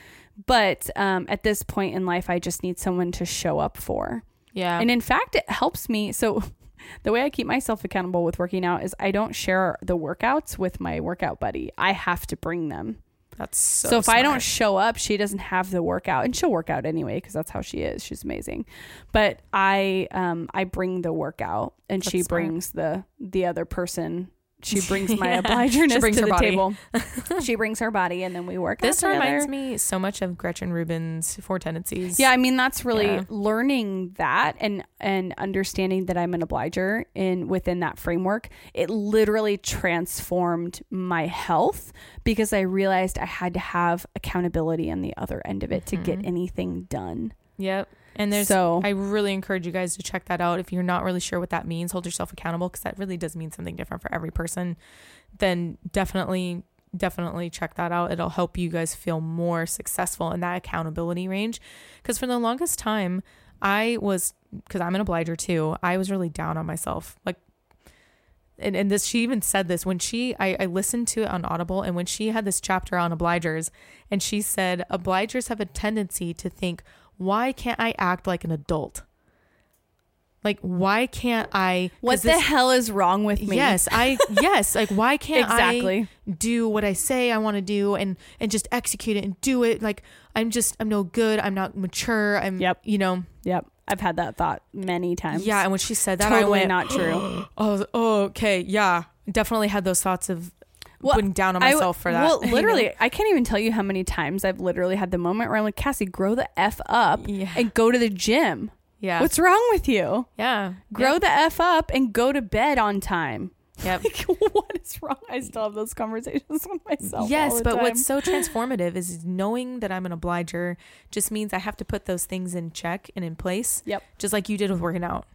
Speaker 1: But um, at this point in life, I just need someone to show up for.
Speaker 2: yeah.
Speaker 1: And in fact, it helps me. So, the way I keep myself accountable with working out is I don't share the workouts with my workout buddy. I have to bring them.
Speaker 2: That's so,
Speaker 1: So, if I don't show up, she doesn't have the workout, and she'll work out anyway because that's how she is. She's amazing. But I, um, I bring the workout, and she
Speaker 2: smart.
Speaker 1: brings the the other person. She brings my
Speaker 2: Yeah.
Speaker 1: obligerness
Speaker 2: She brings
Speaker 1: to
Speaker 2: her
Speaker 1: the
Speaker 2: body.
Speaker 1: table. she brings her body, and then we work.
Speaker 2: this reminds me so much of Gretchen Rubin's Four Tendencies.
Speaker 1: Yeah, I mean that's really
Speaker 2: Yeah.
Speaker 1: learning that and and understanding that I'm an obliger in within that framework. It literally transformed my health because I realized I had to have accountability on the other end of it to get mm-hmm. anything done.
Speaker 2: Yep. And there's
Speaker 1: So-
Speaker 2: I really encourage you guys to check that out if you're not really sure what that means. Hold yourself accountable because that really does mean something different for every person. Then definitely definitely check that out. It'll help you guys feel more successful in that accountability range because for the longest time I was cuz I'm an obliger too. I was really down on myself. Like and, and this she even said this when she I, I listened to it on audible and when she had this chapter on obligers and she said obligers have a tendency to think why can't i act like an adult like why can't I
Speaker 1: What the
Speaker 2: this-
Speaker 1: hell is wrong with me?
Speaker 2: yes i yes like why can't
Speaker 1: Exactly.
Speaker 2: i do what i say i want to do and and just execute it and do it like i'm just i'm no good i'm not mature i'm
Speaker 1: Yep.
Speaker 2: you know
Speaker 1: Yep. I've had that thought many times.
Speaker 2: yeah and when she said that
Speaker 1: totally
Speaker 2: i went
Speaker 1: not true.
Speaker 2: oh, oh okay yeah definitely had those thoughts of
Speaker 1: Well,
Speaker 2: putting down on
Speaker 1: I-
Speaker 2: myself for that
Speaker 1: Well,
Speaker 2: you know?
Speaker 1: literally, I can't even tell you how many times I've literally had the moment where I'm like, Cassie, grow the f up
Speaker 2: Yeah.
Speaker 1: and go to the gym.
Speaker 2: yeah
Speaker 1: What's wrong with you?
Speaker 2: yeah
Speaker 1: Grow the f up and go to bed on time.
Speaker 2: Yep.
Speaker 1: Like, what is wrong? I still have those conversations with myself.
Speaker 2: Yes, but
Speaker 1: time.
Speaker 2: what's so transformative is knowing that I'm an obliger just means I have to put those things in check and in place.
Speaker 1: Yep.
Speaker 2: Just like you did with working out.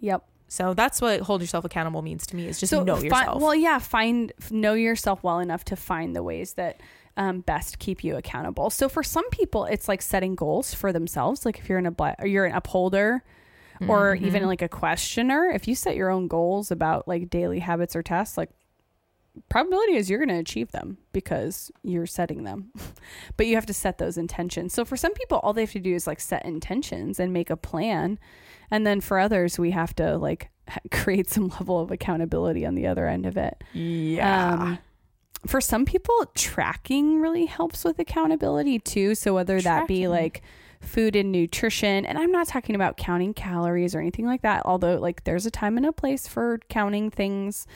Speaker 1: Yep.
Speaker 2: So that's what hold yourself accountable means to me is just
Speaker 1: so
Speaker 2: know
Speaker 1: fi-
Speaker 2: yourself.
Speaker 1: well, yeah, find know yourself well enough to find the ways that um, best keep you accountable. So for some people, it's like setting goals for themselves. Like if you're an obli- or you're an upholder, or
Speaker 2: Mm-hmm.
Speaker 1: even like a questioner, if you set your own goals about like daily habits or tasks, like probability is you're going to achieve them because you're setting them. but you have to set those intentions. So for some people, all they have to do is like set intentions and make a plan. And then for others, we have to like create some level of accountability on the other end of it.
Speaker 2: yeah.
Speaker 1: Um, for some people, tracking really helps with accountability too. So whether that be like food and nutrition, and I'm not talking about counting calories or anything like that, although like there's a time and a place for counting things.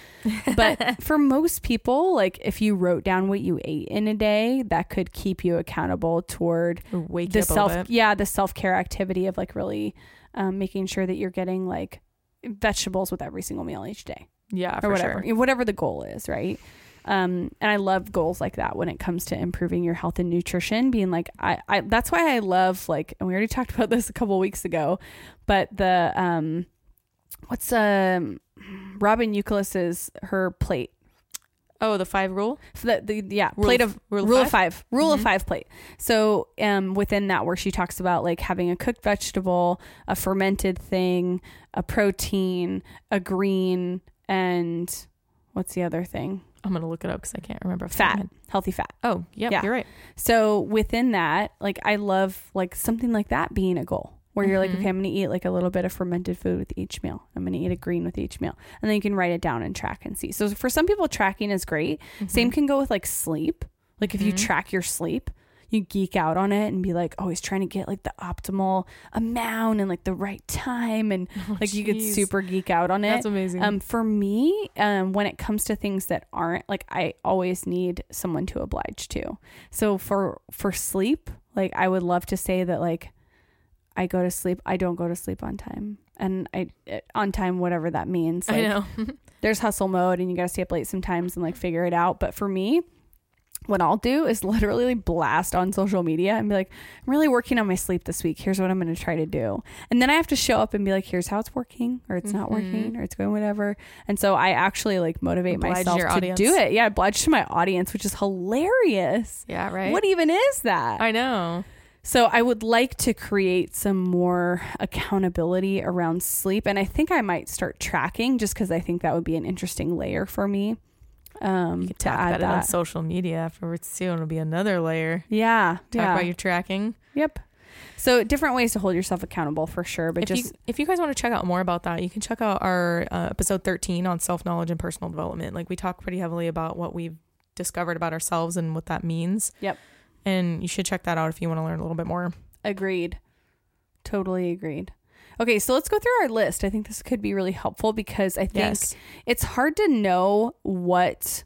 Speaker 1: But for most people, like if you wrote down what you ate in a day, that could keep you accountable toward
Speaker 2: Wake
Speaker 1: the
Speaker 2: you up a
Speaker 1: self yeah the self-care activity of like really um, making sure that you're getting like vegetables with every single meal each day
Speaker 2: Yeah,
Speaker 1: or
Speaker 2: for
Speaker 1: whatever
Speaker 2: sure.
Speaker 1: whatever the goal is right um, and I love goals like that when it comes to improving your health and nutrition. Being like, I, I that's why I love like, and we already talked about this a couple weeks ago, but the um, what's um, Robyn Youkilis's her plate
Speaker 2: Oh, the five rule?
Speaker 1: the, the yeah
Speaker 2: Rule
Speaker 1: plate
Speaker 2: of-
Speaker 1: of
Speaker 2: rule
Speaker 1: rule,
Speaker 2: of
Speaker 1: of five, rule of
Speaker 2: Mhm.
Speaker 1: five plate so um within that where she talks about like having a cooked vegetable a fermented thing a protein a green and what's the other thing
Speaker 2: I'm going to look it up because I can't remember. off the top of my
Speaker 1: fat healthy fat
Speaker 2: Oh, yeah,
Speaker 1: Yeah.
Speaker 2: you're right.
Speaker 1: so within that like i love like something like that being a goal where you're like
Speaker 2: Mhm.
Speaker 1: okay i'm gonna eat like a little bit of fermented food with each meal i'm gonna eat a green with each meal and then you can write it down and track and see so for some people tracking is great
Speaker 2: Mm-hmm.
Speaker 1: same can go with like sleep. Like if you
Speaker 2: Mhm.
Speaker 1: track your sleep, you geek out on it and be like always trying to get like the optimal amount and like the right time and like you get
Speaker 2: jeez.
Speaker 1: super geek out on it.
Speaker 2: That's amazing.
Speaker 1: Um, for me, um, when it comes to things that aren't like, I always need someone to oblige to. So for for sleep, like I would love to say that like I go to sleep. I don't go to sleep on time, and I eh, on time whatever that means. Like,
Speaker 2: I know.
Speaker 1: There's hustle mode, and you gotta stay up late sometimes and like figure it out. But for me. What I'll do is literally blast on social media and be like, I'm really working on my sleep this week. Here's what I'm going to try to do. And then I have to show up and be like, here's how it's working, or it's not
Speaker 2: Mhm.
Speaker 1: working, or it's going whatever. And so I actually like motivate
Speaker 2: Oblige
Speaker 1: myself to
Speaker 2: audience.
Speaker 1: do it. Yeah, oblige to my audience, which is hilarious.
Speaker 2: yeah, right.
Speaker 1: What even is that?
Speaker 2: I know.
Speaker 1: So I would like to create some more accountability around sleep, and I think I might start tracking just because I think that would be an interesting layer for me. Um,
Speaker 2: You could
Speaker 1: to
Speaker 2: talk
Speaker 1: add
Speaker 2: about it on social media afterwards too. It'll be another layer.
Speaker 1: Yeah,
Speaker 2: Talk
Speaker 1: yeah,
Speaker 2: about your tracking.
Speaker 1: yep. So different ways to hold yourself accountable for sure, but
Speaker 2: if
Speaker 1: just
Speaker 2: you if you guys want to check out more about that, you can check out our uh, episode 13 on self knowledge and personal development. Like we talk pretty heavily about what we've discovered about ourselves and what that means.
Speaker 1: Yep.
Speaker 2: And you should check that out if you want to learn a little bit more.
Speaker 1: Agreed. Totally agreed. Okay, so let's go through our list. I think this could be really helpful because I think
Speaker 2: Yes.
Speaker 1: it's hard to know what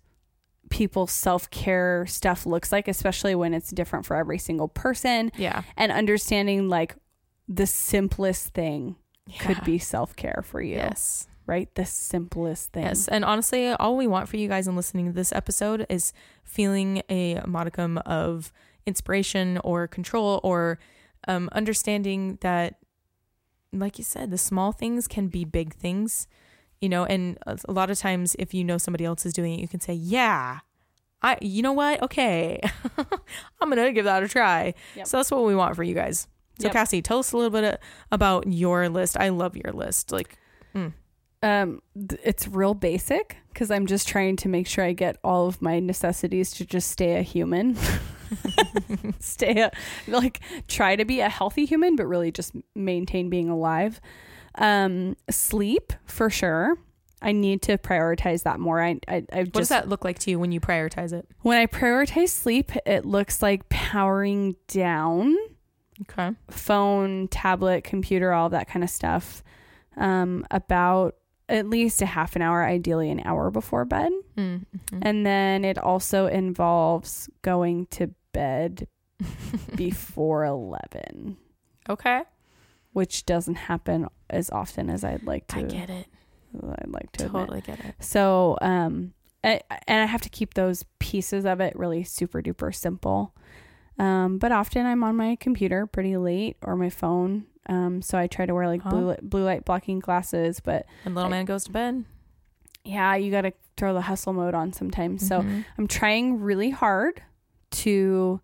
Speaker 1: people's self care stuff looks like, especially when it's different for every single person.
Speaker 2: Yeah.
Speaker 1: And understanding like the simplest thing could be self care for you,
Speaker 2: Yes.
Speaker 1: Right? The simplest thing.
Speaker 2: Yes. And honestly, all we want for you guys in listening to this episode is feeling a modicum of inspiration or control or um, understanding that, like you said, the small things can be big things, you know. And a lot of times, if you know somebody else is doing it, you can say, Yeah. I, you know what? Okay, I'm gonna give that a try.
Speaker 1: Yep.
Speaker 2: So that's what we want for you guys. So
Speaker 1: Yep.
Speaker 2: Cassie, tell us a little bit about your list. I love your list. Like,
Speaker 1: Um, th- it's real basic because I'm just trying to make sure I get all of my necessities to just stay a human. stay a, like try to be a healthy human, but really just maintain being alive. Um, sleep for sure. I need to prioritize that more. I, I I've
Speaker 2: what does that look like to you when you prioritize it?
Speaker 1: when I prioritize sleep, it looks like powering down
Speaker 2: Okay.
Speaker 1: phone, tablet, computer, all that kind of stuff. Um, about at least a half an hour, ideally an hour before bed.
Speaker 2: Mm-hmm.
Speaker 1: And then it also involves going to bed before 11,
Speaker 2: okay.
Speaker 1: which doesn't happen as often as I'd like to.
Speaker 2: I get it.
Speaker 1: I'd like to admit.
Speaker 2: Totally get it.
Speaker 1: So, um, I, and I have to keep those pieces of it really super duper simple. Um, but often I'm on my computer pretty late or my phone. Um, so I try to wear like
Speaker 2: Huh?
Speaker 1: blue light, blue light blocking glasses. But
Speaker 2: And little
Speaker 1: I-
Speaker 2: man goes to bed.
Speaker 1: yeah, you got to throw the hustle mode on sometimes. So
Speaker 2: Mhm.
Speaker 1: I'm trying really hard to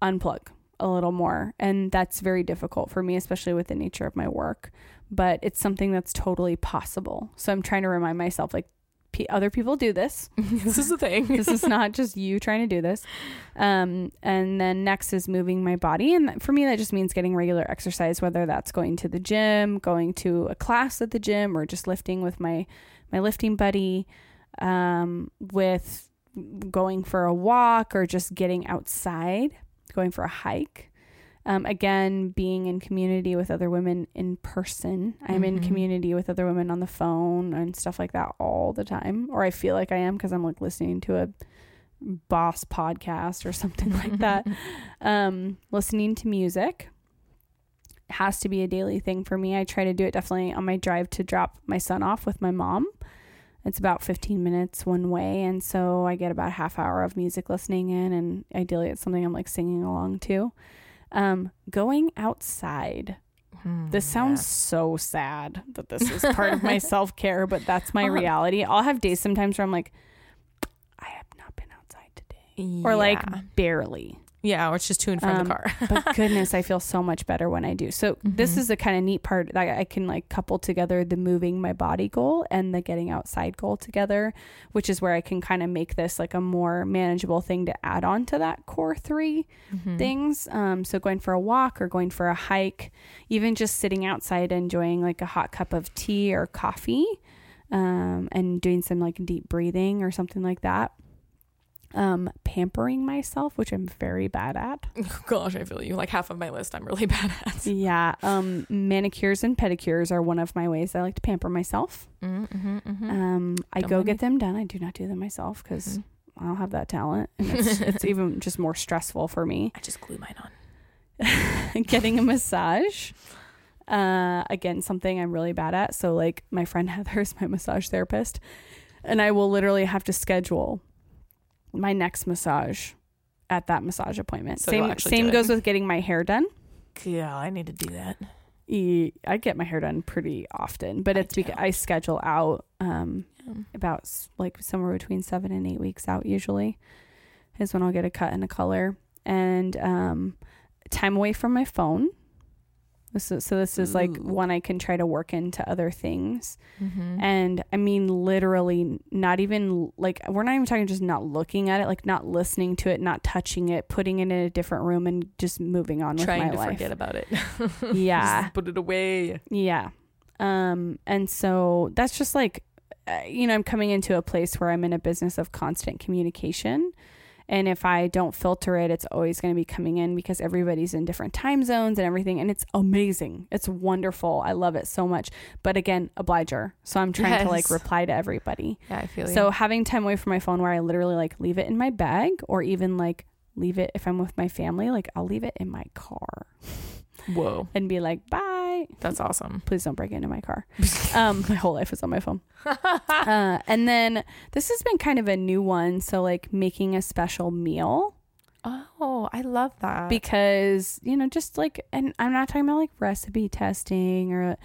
Speaker 1: unplug a little more. And that's very difficult for me, especially with the nature of my work. But it's something that's totally possible. So I'm trying to remind myself like, pe other people do this.
Speaker 2: this is the thing.
Speaker 1: this is not just you trying to do this. Um, and then next is moving my body. And for me, that just means getting regular exercise, whether that's going to the gym, going to a class at the gym, or just lifting with my, my lifting buddy, um, with going for a walk or just getting outside, going for a hike. Um, again, being in community with other women in person. I'm in
Speaker 2: Mhm.
Speaker 1: community with other women on the phone and stuff like that all the time. Or I feel like I am because I'm like listening to a boss podcast or something like that. Um, listening to music has to be a daily thing for me. I try to do it definitely on my drive to drop my son off with my mom. It's about 15 minutes one way. And so I get about a half hour of music listening in, and ideally it's something I'm like singing along to. Um, going outside.
Speaker 2: Hmm,
Speaker 1: This sounds so sad that this is part of my self care, but that's my reality. I'll have days sometimes where I'm like, I have not been outside today, or like barely.
Speaker 2: Yeah, or it's just to and from
Speaker 1: Um,
Speaker 2: the car.
Speaker 1: But goodness, I feel so much better when I do. So this
Speaker 2: Mhm.
Speaker 1: is the kind of neat part that I can like couple together the moving my body goal and the getting outside goal together, which is where I can kind of make this like a more manageable thing to add on to that core 3
Speaker 2: Mhm.
Speaker 1: things. Um, so going for a walk or going for a hike, even just sitting outside enjoying like a hot cup of tea or coffee, um, and doing some like deep breathing or something like that. Um, pampering myself, which I'm very bad at.
Speaker 2: Gosh, I feel you. Like half of my list, I'm really bad at.
Speaker 1: Yeah, um, manicures and pedicures are one of my ways I like to pamper myself.
Speaker 2: Mm-hmm, mm-hmm.
Speaker 1: Um, I
Speaker 2: Don't
Speaker 1: go get
Speaker 2: me.
Speaker 1: them done. I do not do them myself because
Speaker 2: Mhm.
Speaker 1: I don't have that talent. And it's, it's even just more stressful for me.
Speaker 2: I just glue mine on.
Speaker 1: getting a massage. Uh, again, something I'm really bad at. So, like, my friend Heather is my massage therapist, and I will literally have to schedule my next massage at that massage appointment.
Speaker 2: So
Speaker 1: same same goes with getting my hair done.
Speaker 2: Yeah, I need to do that.
Speaker 1: I get my hair done pretty often, but
Speaker 2: I
Speaker 1: it's because. I schedule out um,
Speaker 2: Yeah.
Speaker 1: about like somewhere between seven and eight weeks out usually is when I'll get a cut and a color and um, time away from my phone. This is, so this is like
Speaker 2: Ooh.
Speaker 1: one I can try to work into other things.
Speaker 2: Mm-hmm.
Speaker 1: And I mean, literally, not even like we're not even talking just not looking at it, like not listening to it, not touching it, putting it in a different room, and just moving on with
Speaker 2: Trying
Speaker 1: my
Speaker 2: to
Speaker 1: life.
Speaker 2: forget about it.
Speaker 1: Yeah.
Speaker 2: Just put it away.
Speaker 1: Yeah. Um, and so that's just like, uh, you know, I'm coming into a place where I'm in a business of constant communication. And if I don't filter it, it's always going to be coming in because everybody's in different time zones and everything. And it's amazing. It's wonderful. I love it so much. But again, obliger. So I'm trying to like reply to everybody.
Speaker 2: Yeah, I feel
Speaker 1: So
Speaker 2: you.
Speaker 1: having time away from my phone where I literally like leave it in my bag or even like leave it if I'm with my family, like I'll leave it in my car
Speaker 2: Whoa,
Speaker 1: and be like, bye
Speaker 2: that's awesome.
Speaker 1: please don't break into my car. um, my whole life is on my phone. uh, and then this has been kind of a new one. So like making a special meal
Speaker 2: Oh, I love that.
Speaker 1: because you know just like, and I'm not talking about like recipe testing or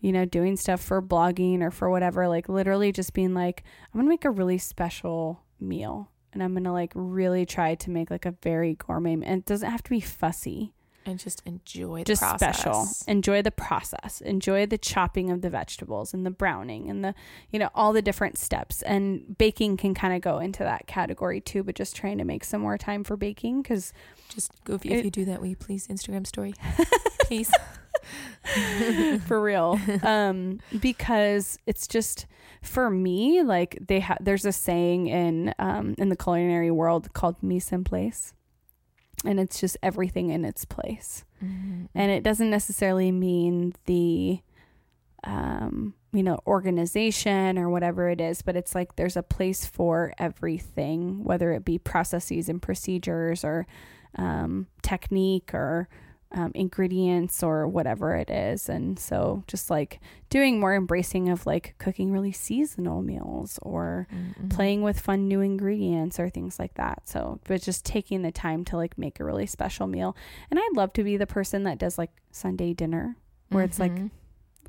Speaker 1: you know doing stuff for blogging or for whatever. Like literally just being like, I'm gonna make a really special meal. And I'm gonna like really try to make like a very gourmet, and it doesn't have to be fussy
Speaker 2: and just enjoy the
Speaker 1: just
Speaker 2: process.
Speaker 1: special enjoy the process enjoy the chopping of the vegetables and the browning and the you know all the different steps and baking can kind of go into that category too but just trying to make some more time for baking because
Speaker 2: Just goofy.
Speaker 1: It-
Speaker 2: if you do that, will you please Instagram story, please?
Speaker 1: for real um because it's just for me like they have there's a saying in um in the culinary world called mise en place and it's just everything in its place
Speaker 2: Mhm.
Speaker 1: and it doesn't necessarily mean the um you know organization or whatever it is but it's like there's a place for everything whether it be processes and procedures or um, technique or um, ingredients or whatever it is and so just like doing more embracing of like cooking really seasonal meals or
Speaker 2: Mhm.
Speaker 1: playing with fun new ingredients or things like that. So, but just taking the time to like make a really special meal. And I'd love to be the person that does like Sunday dinner where it's like
Speaker 2: Mhm.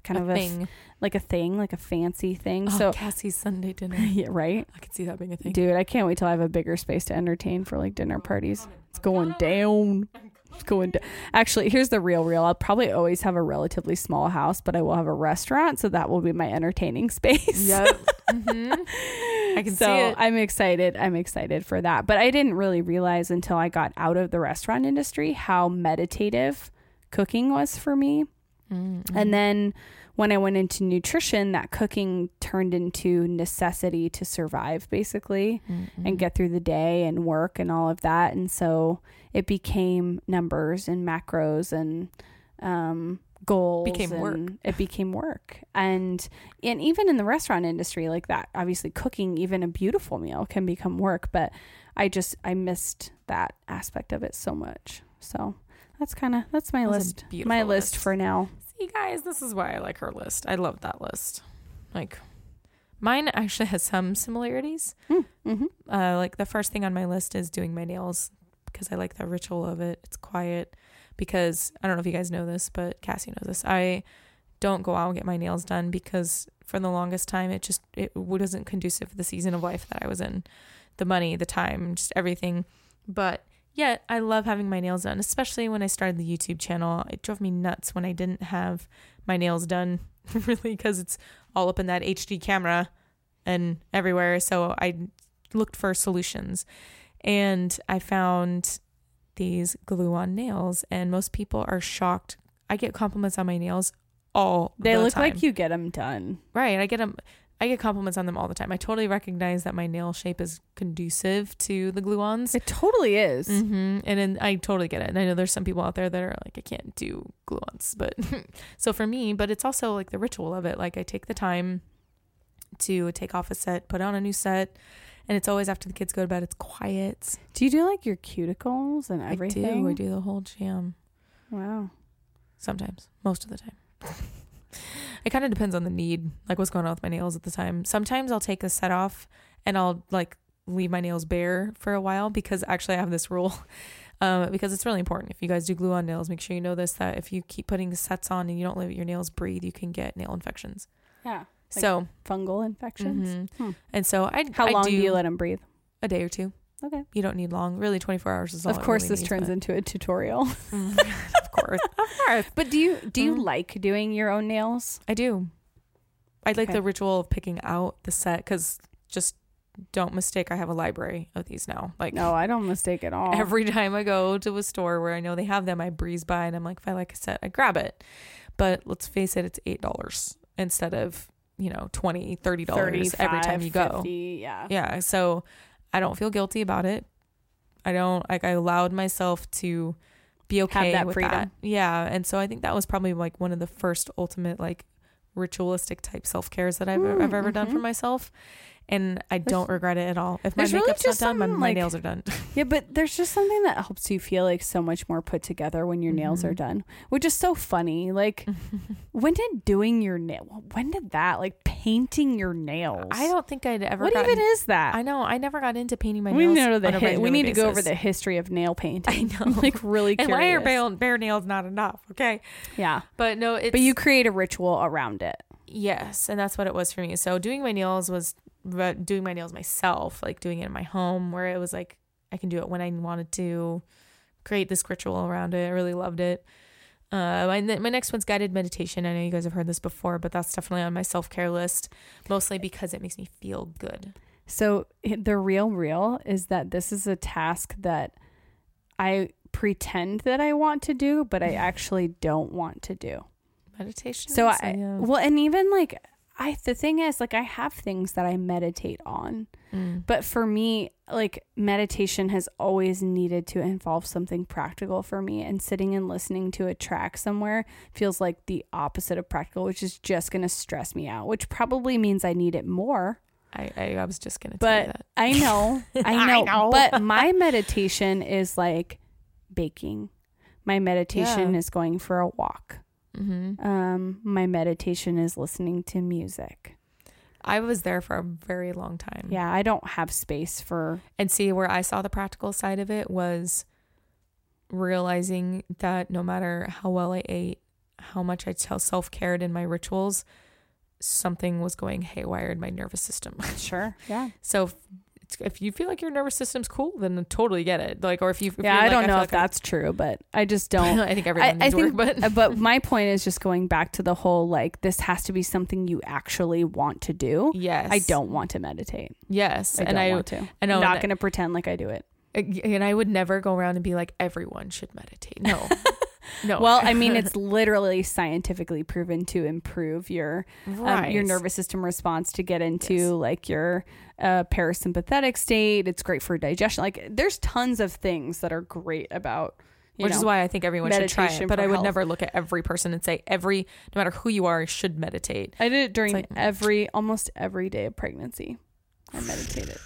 Speaker 1: kind
Speaker 2: a
Speaker 1: of a f-
Speaker 2: thing.
Speaker 1: like a thing, like a fancy thing.
Speaker 2: Oh,
Speaker 1: so,
Speaker 2: Cassie's Sunday dinner.
Speaker 1: yeah, right?
Speaker 2: I could see that being a thing.
Speaker 1: Dude, I can't wait till I have a bigger space to entertain for like dinner parties. It's going down. Going to Actually, here's the real real. I'll probably always have a relatively small house, but I will have a restaurant, so that will be my entertaining space.
Speaker 2: Yep. hmm I can
Speaker 1: so
Speaker 2: see it.
Speaker 1: I'm excited. I'm excited for that. But I didn't really realize until I got out of the restaurant industry how meditative cooking was for me.
Speaker 2: Mhm.
Speaker 1: And then when I went into nutrition, that cooking turned into necessity to survive basically
Speaker 2: Mhm.
Speaker 1: and get through the day and work and all of that. And so it became numbers and macros and um, goals.
Speaker 2: Became work.
Speaker 1: It became work. And and even in the restaurant industry, like that, obviously cooking even a beautiful meal can become work. But I just I missed that aspect of it so much. So that's kind of that's my
Speaker 2: That was a
Speaker 1: list. My list
Speaker 2: list.
Speaker 1: for now.
Speaker 2: Guys, this is why I like her list. I love that list. Like, mine actually has some similarities.
Speaker 1: Mm-hmm.
Speaker 2: Uh, like the first thing on my list is doing my nails because I like the ritual of it. It's quiet. Because I don't know if you guys know this, but Cassie knows this. I don't go out and get my nails done because for the longest time it just it wasn't conducive for the season of life that I was in. The money, the time, just everything. But yet I love having my nails done, especially when I started the YouTube channel. It drove me nuts when I didn't have my nails done really because it's all up in that HD camera and everywhere. So I looked for solutions and I found these glue on nails and most people are shocked. I get compliments on my nails all
Speaker 1: They
Speaker 2: the
Speaker 1: look
Speaker 2: time.
Speaker 1: like you get them done.
Speaker 2: Right. I get them. I get compliments on them all the time. I totally recognize that my nail shape is conducive to the glue-ons.
Speaker 1: It totally is.
Speaker 2: Mm-hmm. And then I totally get it. And I know there's some people out there that are like, I can't do glue-ons, but so for me, but it's also like the ritual of it. Like I take the time to take off a set, put on a new set, and it's always after the kids go to bed. It's quiet.
Speaker 1: Do you do like your cuticles and everything?
Speaker 2: I do. I do the whole jam.
Speaker 1: Wow.
Speaker 2: Sometimes, most of the time. it kind of depends on the need, like what's going on with my nails at the time. Sometimes I'll take a set off and I'll like leave my nails bare for a while because actually I have this rule. Um, because it's really important. If you guys do glue on nails, make sure you know this that if you keep putting sets on and you don't let your nails breathe, you can get nail infections.
Speaker 1: Yeah. Like
Speaker 2: so,
Speaker 1: fungal infections.
Speaker 2: mhm.
Speaker 1: Hmm.
Speaker 2: and so I
Speaker 1: How
Speaker 2: I
Speaker 1: long do,
Speaker 2: do
Speaker 1: you let them breathe?
Speaker 2: a day or two.
Speaker 1: Okay.
Speaker 2: You don't need long. Really, 24 hours is all.
Speaker 1: Of course,
Speaker 2: really
Speaker 1: this
Speaker 2: needs,
Speaker 1: turns
Speaker 2: but-
Speaker 1: into a tutorial.
Speaker 2: of course, of course.
Speaker 1: but do you do you
Speaker 2: Mm.
Speaker 1: like doing your own nails?
Speaker 2: I do. I like
Speaker 1: Okay.
Speaker 2: the ritual of picking out the set because just don't mistake. I have a library of these now. Like
Speaker 1: No, I don't mistake at all.
Speaker 2: every time I go to a store where I know they have them, I breeze by and I'm like, if I like a set, I grab it. But let's face it, it's eight dollars instead of you know 20 30 dollars every time you go
Speaker 1: 50, yeah.
Speaker 2: yeah so i don't feel guilty about it i don't like i allowed myself to be okay
Speaker 1: that
Speaker 2: with
Speaker 1: freedom.
Speaker 2: that yeah and so i think that was probably like one of the first ultimate like ritualistic type self-cares that i've,
Speaker 1: Mm,
Speaker 2: I've ever done for
Speaker 1: mhm.
Speaker 2: myself and i don't regret it at all if my
Speaker 1: there's really
Speaker 2: makeup's
Speaker 1: just
Speaker 2: not done my,
Speaker 1: some,
Speaker 2: my
Speaker 1: like-
Speaker 2: nails are done
Speaker 1: Yeah, but there's just something that helps you feel like so much more put together when your nails are
Speaker 2: Mhm.
Speaker 1: done, which is so funny. Like, when did doing your nail? When did that? Like painting your nails?
Speaker 2: i don't think i'd ever
Speaker 1: What
Speaker 2: gotten,
Speaker 1: even is that?
Speaker 2: i know i never got into painting my
Speaker 1: we
Speaker 2: nails
Speaker 1: know the
Speaker 2: on a
Speaker 1: hi- we need to go over
Speaker 2: basis.
Speaker 1: the history of nail painting.
Speaker 2: I know.
Speaker 1: like really
Speaker 2: and
Speaker 1: curious.
Speaker 2: why are bare, bare nails not enough okay
Speaker 1: yeah,
Speaker 2: but no it's
Speaker 1: but you create a ritual around it.
Speaker 2: Yes, and that's what it was for me. So doing my nails was doing my nails myself, like doing it in my home, where it was like I can do it when I wanted to. Create this ritual around it. I really loved it. Uh, my, my next one's guided meditation. I know you guys have heard this before, but that's definitely on my self care list, mostly because it makes me feel good.
Speaker 1: So the real real is that this is a task that I pretend that I want to do, but I actually don't want to do.
Speaker 2: Meditation.
Speaker 1: So I
Speaker 2: yeah.
Speaker 1: well, and even like I the thing is like I have things that I meditate on,
Speaker 2: Mm.
Speaker 1: but for me, like meditation has always needed to involve something practical for me, and sitting and listening to a track somewhere feels like the opposite of practical, which is just going to stress me out, which probably means I need it more.
Speaker 2: I, I I was just tell you
Speaker 1: But
Speaker 2: that.
Speaker 1: I know, I
Speaker 2: I
Speaker 1: know,
Speaker 2: know.
Speaker 1: but my meditation is like baking. My meditation
Speaker 2: Yeah.
Speaker 1: is going for a walk.
Speaker 2: Mm-hmm.
Speaker 1: Um, my meditation is listening to music.
Speaker 2: I was there for a very long time.
Speaker 1: Yeah, I don't have space for
Speaker 2: And see where I saw the practical side of it was realizing that no matter how well I ate, how much I tell self cared in my rituals, something was going haywire in my nervous system.
Speaker 1: sure. Yeah.
Speaker 2: so if, you feel like your nervous system's cool, then totally get it. Like, or if you, if
Speaker 1: yeah, I
Speaker 2: like,
Speaker 1: don't know if
Speaker 2: like
Speaker 1: that's true, but I just don't.
Speaker 2: I think everyone
Speaker 1: I, I think,
Speaker 2: work, but
Speaker 1: but my point is just going back to the whole like this has to be something you actually want to do.
Speaker 2: yes,
Speaker 1: I don't want to meditate.
Speaker 2: Yes,
Speaker 1: I
Speaker 2: and I
Speaker 1: want to.
Speaker 2: I know,
Speaker 1: I'm not going to pretend like I do it.
Speaker 2: and I would never go around and be like everyone should meditate. No, no.
Speaker 1: Well, I mean, it's literally scientifically proven to improve your
Speaker 2: right.
Speaker 1: um, your nervous system response to get into
Speaker 2: Yes.
Speaker 1: like your uh, parasympathetic state. It's great for digestion. Like, there's tons of things that are great about.
Speaker 2: Which
Speaker 1: know,
Speaker 2: is why I think everyone should try it. But I would
Speaker 1: health.
Speaker 2: never look at every person and say every, no matter who you are, should meditate.
Speaker 1: I did it during
Speaker 2: like-
Speaker 1: every almost every day of pregnancy. I meditated.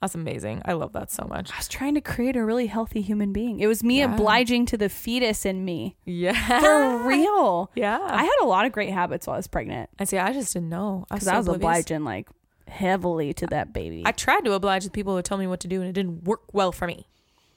Speaker 2: That's amazing. I love that so much.
Speaker 1: I was trying to create a really healthy human being. It was me
Speaker 2: Yeah.
Speaker 1: obliging to the fetus in me.
Speaker 2: Yeah,
Speaker 1: For real.
Speaker 2: Yeah,
Speaker 1: I had a lot of great habits while I was pregnant
Speaker 2: I see. I just didn't know
Speaker 1: because
Speaker 2: so
Speaker 1: I was obliging like heavily to that baby.
Speaker 2: I tried to oblige the people who told me what to do, and it didn't work well for me.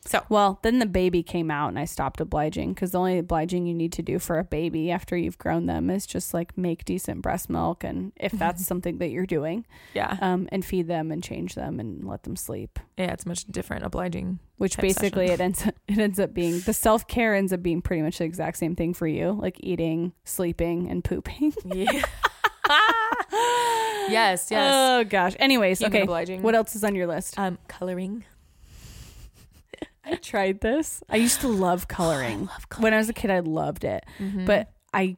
Speaker 2: So
Speaker 1: well, then the baby came out and I stopped obliging because the only obliging you need to do for a baby after you've grown them is just like make decent breast milk and if that's something that you're doing,
Speaker 2: yeah,
Speaker 1: um, and feed them and change them and let them sleep.
Speaker 2: yeah, it's much different obliging.
Speaker 1: Which basically
Speaker 2: session.
Speaker 1: it ends it ends up being the self care ends up being pretty much the exact same thing for you, like eating, sleeping, and pooping.
Speaker 2: Yeah. yes, yes.
Speaker 1: Oh gosh. Anyways,
Speaker 2: Human
Speaker 1: okay.
Speaker 2: obliging.
Speaker 1: What else is on your list?
Speaker 2: Um, coloring.
Speaker 1: I tried this. I used to love coloring.
Speaker 2: love coloring.
Speaker 1: When I was a kid, I loved it,
Speaker 2: Mhm.
Speaker 1: but I,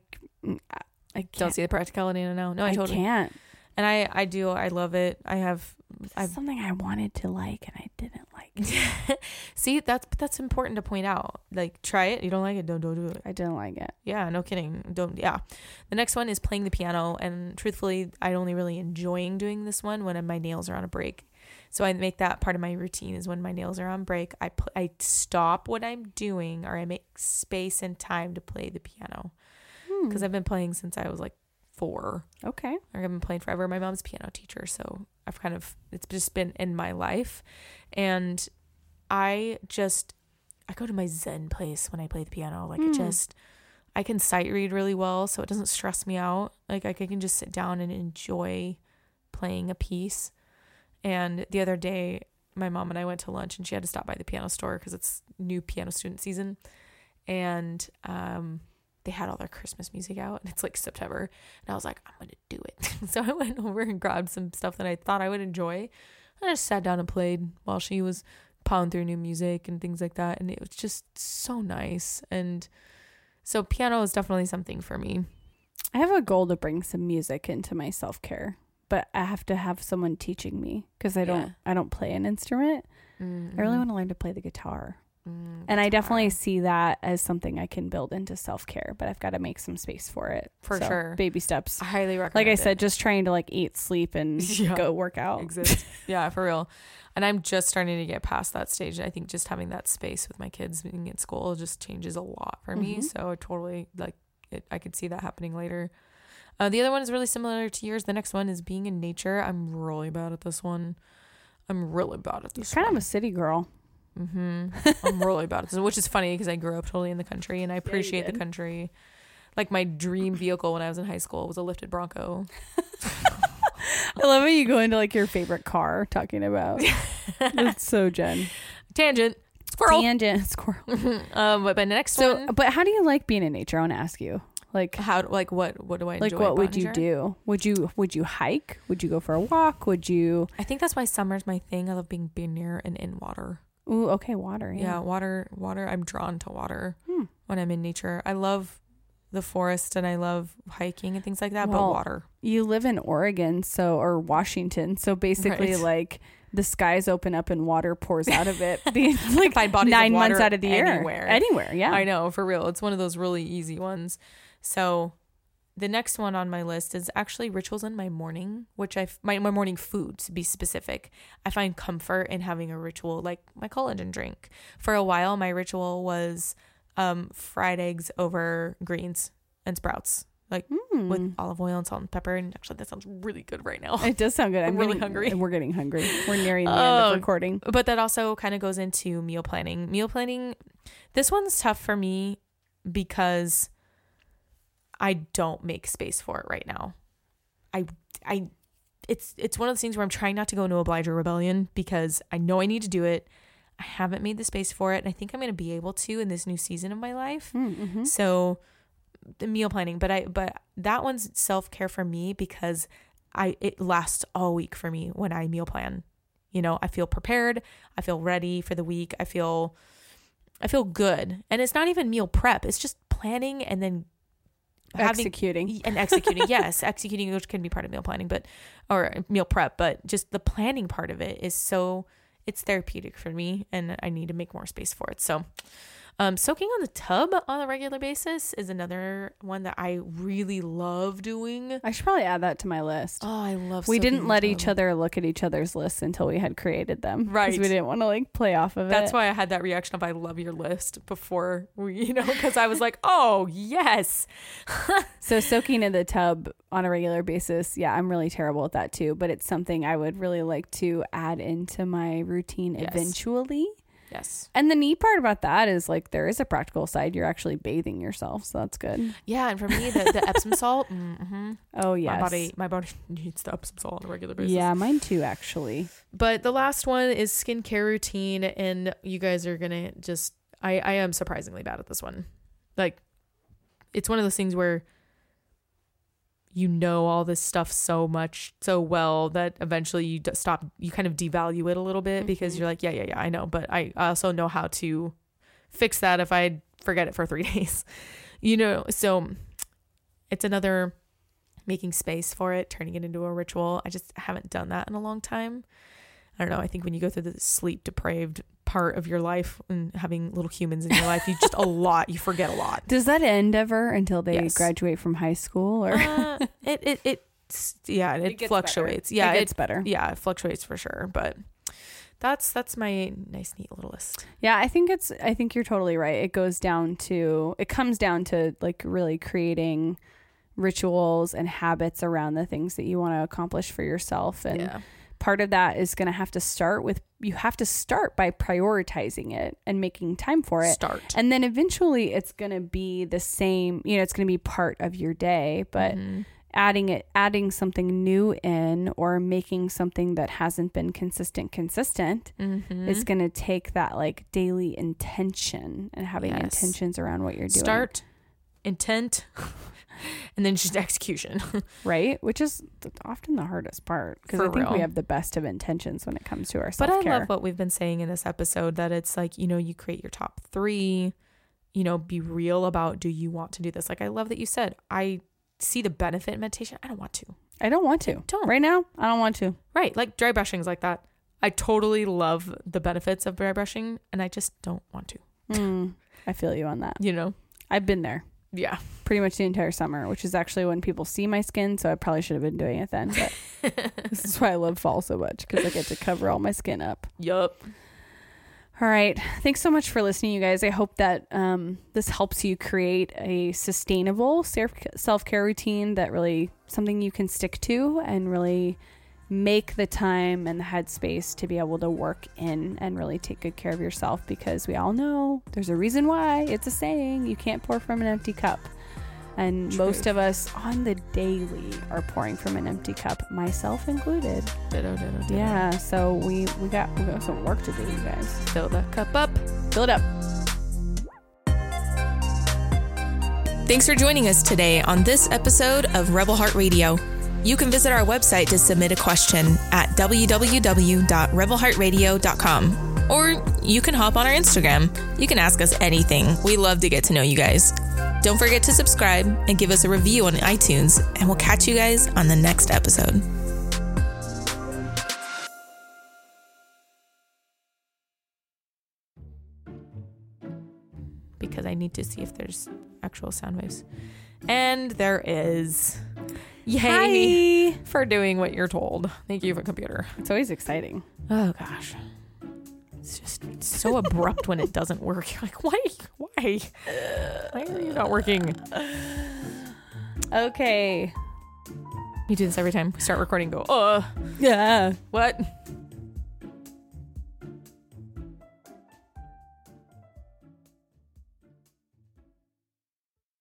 Speaker 1: I can't.
Speaker 2: don't see the practicality in it now. No, I,
Speaker 1: I
Speaker 2: totally.
Speaker 1: can't.
Speaker 2: and I I do I love it. I have I've-
Speaker 1: something I wanted to like and I didn't like.
Speaker 2: see that's that's important to point out. Like try it. You don't like it, don't don't do it.
Speaker 1: I didn't like it.
Speaker 2: Yeah, no kidding. Don't yeah. The next one is playing the piano and truthfully, I only really enjoying doing this one when my nails are on a break. So I make that part of my routine is when my nails are on break, I put I stop what I'm doing or I make space and time to play the piano
Speaker 1: Hmm.
Speaker 2: because I've been playing since I was like 4.
Speaker 1: Okay.
Speaker 2: I've been playing forever. My mom's a piano teacher, so I've kind of it's just been in my life, and I just I go to my zen place when I play the piano. Like it
Speaker 1: Hmm.
Speaker 2: just I can sight read really well, so it doesn't stress me out. Like I can just sit down and enjoy playing a piece. And the other day, my mom and I went to lunch, and she had to stop by the piano store because it's new piano student season, and um, they had all their Christmas music out, and it's like September. And I was like, I'm to do it. so I went over and grabbed some stuff that I thought I would enjoy. I just sat down and played while she was plowing through new music and things like that. And it was just so nice. And so piano is definitely something for me.
Speaker 1: I have a goal to bring some music into my self care, but I have to have someone teaching me because I don't
Speaker 2: Yeah.
Speaker 1: I don't play an instrument.
Speaker 2: Mm,
Speaker 1: I really
Speaker 2: mhm,
Speaker 1: want to learn to play the guitar.
Speaker 2: mm,
Speaker 1: And I definitely see that as something I can build into self care, but I've got to make some space for it.
Speaker 2: For
Speaker 1: So,
Speaker 2: sure.
Speaker 1: Baby steps.
Speaker 2: I highly recommend
Speaker 1: Like I
Speaker 2: it.
Speaker 1: said, just trying to like eat, sleep, and
Speaker 2: Yeah.
Speaker 1: go work out.
Speaker 2: exist. yeah, for real. And I'm just starting to get past that stage. I think just having that space with my kids being at school just changes a lot for me.
Speaker 1: Mhm.
Speaker 2: So I totally like it. I could see that happening later. Uh, the other one is really similar to yours. The next one is being in nature. I'm really bad at this one. I'm really bad at this.
Speaker 1: You're kind
Speaker 2: one.
Speaker 1: of a city girl.
Speaker 2: hmm I'm really bad at this, which is funny because I grew up totally in the country and I appreciate the country. Like my dream vehicle when I was in high school was a lifted Bronco.
Speaker 1: I love how you go into like your favorite car talking about. It's so Gen.
Speaker 2: Tangent. Squirrel.
Speaker 1: Tangent squirrel.
Speaker 2: um, but, but next
Speaker 1: So,
Speaker 2: one.
Speaker 1: but how do you like being in nature? I want to ask you. Like,
Speaker 2: How like what what do I
Speaker 1: like what would you do? Would you would you hike? Would you go for a walk? Would you?
Speaker 2: I think that's why summer's my thing. I love being being near and in water.
Speaker 1: Ooh, okay, water.
Speaker 2: Yeah,
Speaker 1: Yeah.
Speaker 2: water, water. I'm drawn to water
Speaker 1: Hmm.
Speaker 2: when I'm in nature. I love the forest and I love hiking and things like that. but water,
Speaker 1: You live in Oregon, so or Washington, so basically,
Speaker 2: Right.
Speaker 1: like the skies open up and water pours out of it. The, like
Speaker 2: find bodies of
Speaker 1: nine months out of the year,
Speaker 2: anywhere.
Speaker 1: anywhere. Yeah.
Speaker 2: I know for real. It's one of those really easy ones. So the next one on my list is actually rituals in my morning, which I my, my morning food to be specific. I find comfort in having a ritual like my collagen drink. For a while, my ritual was um, fried eggs over greens and sprouts, like
Speaker 1: Hmm.
Speaker 2: with olive oil and salt and pepper. And actually, that sounds really good right now.
Speaker 1: It does sound good. I'm,
Speaker 2: I'm really
Speaker 1: getting-
Speaker 2: hungry.
Speaker 1: We're getting hungry. We're nearing the end
Speaker 2: Oh,
Speaker 1: of recording.
Speaker 2: but that also kind of goes into meal planning. Meal planning, this one's tough for me because I don't make space for it right now. I I it's it's one of those things where I'm trying not to go into oblige or rebellion because I know I need to do it. I haven't made the space for it, and I think I'm going to be able to in this new season of my life.
Speaker 1: Mm-hmm.
Speaker 2: So the meal planning, but I but that one's self care for me because I it lasts all week for me when I meal plan. You know, I feel prepared, I feel ready for the week, I feel I feel good. And it's not even meal prep, it's just planning and then having
Speaker 1: Executing.
Speaker 2: and executing. yes, executing which can be part of meal planning, but or meal prep, but just the planning part of it is so it's therapeutic for me and I need to make more space for it. So um, soaking on the tub on a regular basis is another one that I really love doing.
Speaker 1: I should probably add that to my list.
Speaker 2: Oh, I love.
Speaker 1: we didn't let each other look at each other's lists until we had created them.
Speaker 2: Right.
Speaker 1: Because we didn't want to like play off of
Speaker 2: That's
Speaker 1: it.
Speaker 2: That's why I had that reaction of I love your list before we, you know, because I was like, oh yes,
Speaker 1: So soaking in the tub on a regular basis, yeah, I'm really terrible at that too. But it's something I would really like to add into my routine
Speaker 2: Yes.
Speaker 1: eventually.
Speaker 2: Yes,
Speaker 1: And the neat part about that is like there is a practical side. You're actually bathing yourself, so that's good.
Speaker 2: yeah. And for me, the, the Epsom salt, mm-hmm.
Speaker 1: Oh yes.
Speaker 2: my body, my body needs the Epsom salt on a regular basis.
Speaker 1: Yeah, mine too actually.
Speaker 2: But the last one is skincare routine, and you guys are gonna just I I am surprisingly bad at this one. Like, it's one of those things where you know all this stuff so much so well that eventually you d- stop you kind of devalue it a little bit because
Speaker 1: Mhm.
Speaker 2: you're like yeah yeah yeah I know but I I also know how to fix that if I forget it for 3 days you know so it's another making space for it, turning it into a ritual. I just haven't done that in a long time. I don't know. I think when you go through the sleep depraved part of your life and having little humans in your life, you just a lot, you forget a lot.
Speaker 1: Does that end ever until they
Speaker 2: Yes.
Speaker 1: graduate from high school or
Speaker 2: Uh, it, it, it, yeah, it,
Speaker 1: gets
Speaker 2: fluctuates.
Speaker 1: better.
Speaker 2: Yeah,
Speaker 1: it gets better.
Speaker 2: yeah, it fluctuates for sure. But that's, that's my nice, neat little list.
Speaker 1: Yeah, I think it's I think you're totally right. It goes down to it comes down to like really creating rituals and habits around the things that you want to accomplish for yourself and
Speaker 2: yeah.
Speaker 1: Part of that is going to have to start with you have to start by prioritizing it and making time for it.
Speaker 2: Start.
Speaker 1: And then eventually it's going to be the same, you know, it's going to be part of your day, but
Speaker 2: Mhm.
Speaker 1: adding it adding something new in or making something that hasn't been consistent consistent
Speaker 2: Mhm.
Speaker 1: is going to take that like daily intention and having
Speaker 2: Yes.
Speaker 1: intentions around what you're doing.
Speaker 2: Start, intent, and then just execution.
Speaker 1: right, which is often the hardest part because I think we have the best of intentions when it comes to our self
Speaker 2: But I love what we've been saying in this episode that it's like, you know, you create your top three, you know, be real about do you want to do this? Like, I love that you said, I see the benefit in meditation. I don't want to.
Speaker 1: I don't want to.
Speaker 2: Don't.
Speaker 1: Right now, I don't want to.
Speaker 2: Right. Like dry brushing is like that. I totally love the benefits of dry brushing and I just don't want to,
Speaker 1: Mm, I feel you on that.
Speaker 2: you know?
Speaker 1: I've been there
Speaker 2: Yeah.
Speaker 1: pretty much the entire summer, which is actually when people see my skin. So I probably should have been doing it then. But this is why I love fall so much because I get to cover all my skin up.
Speaker 2: Yup.
Speaker 1: All right. Thanks so much for listening, you guys. I hope that um, this helps you create a sustainable self care routine that really something you can stick to and really make the time and the headspace to be able to work in and really take good care of yourself because we all know there's a reason why it's a saying you can't pour from an empty cup. And most of us on the daily are pouring from an empty cup, myself included.
Speaker 2: Ditto, ditto, ditto.
Speaker 1: Yeah, so we we got we got some work to do, you guys.
Speaker 2: Fill the cup up.
Speaker 1: Fill it up.
Speaker 3: Thanks for joining us today on this episode of Rebel Heart Radio. You can visit our website to submit a question at www.rebelheartradio.com. Or you can hop on our Instagram. You can ask us anything. We love to get to know you guys. Don't forget to subscribe and give us a review on iTunes, and we'll catch you guys on the next episode.
Speaker 2: because I need to see if there's actual sound waves. And there is. Yay for doing what you're told. Thank you for computer.
Speaker 1: It's always exciting.
Speaker 2: Oh gosh. It's just so abrupt when it doesn't work. You're like, why? Why? Why are you not working?
Speaker 1: Okay.
Speaker 2: You do this every time we start recording. Go, uh,
Speaker 1: Yeah.
Speaker 2: what?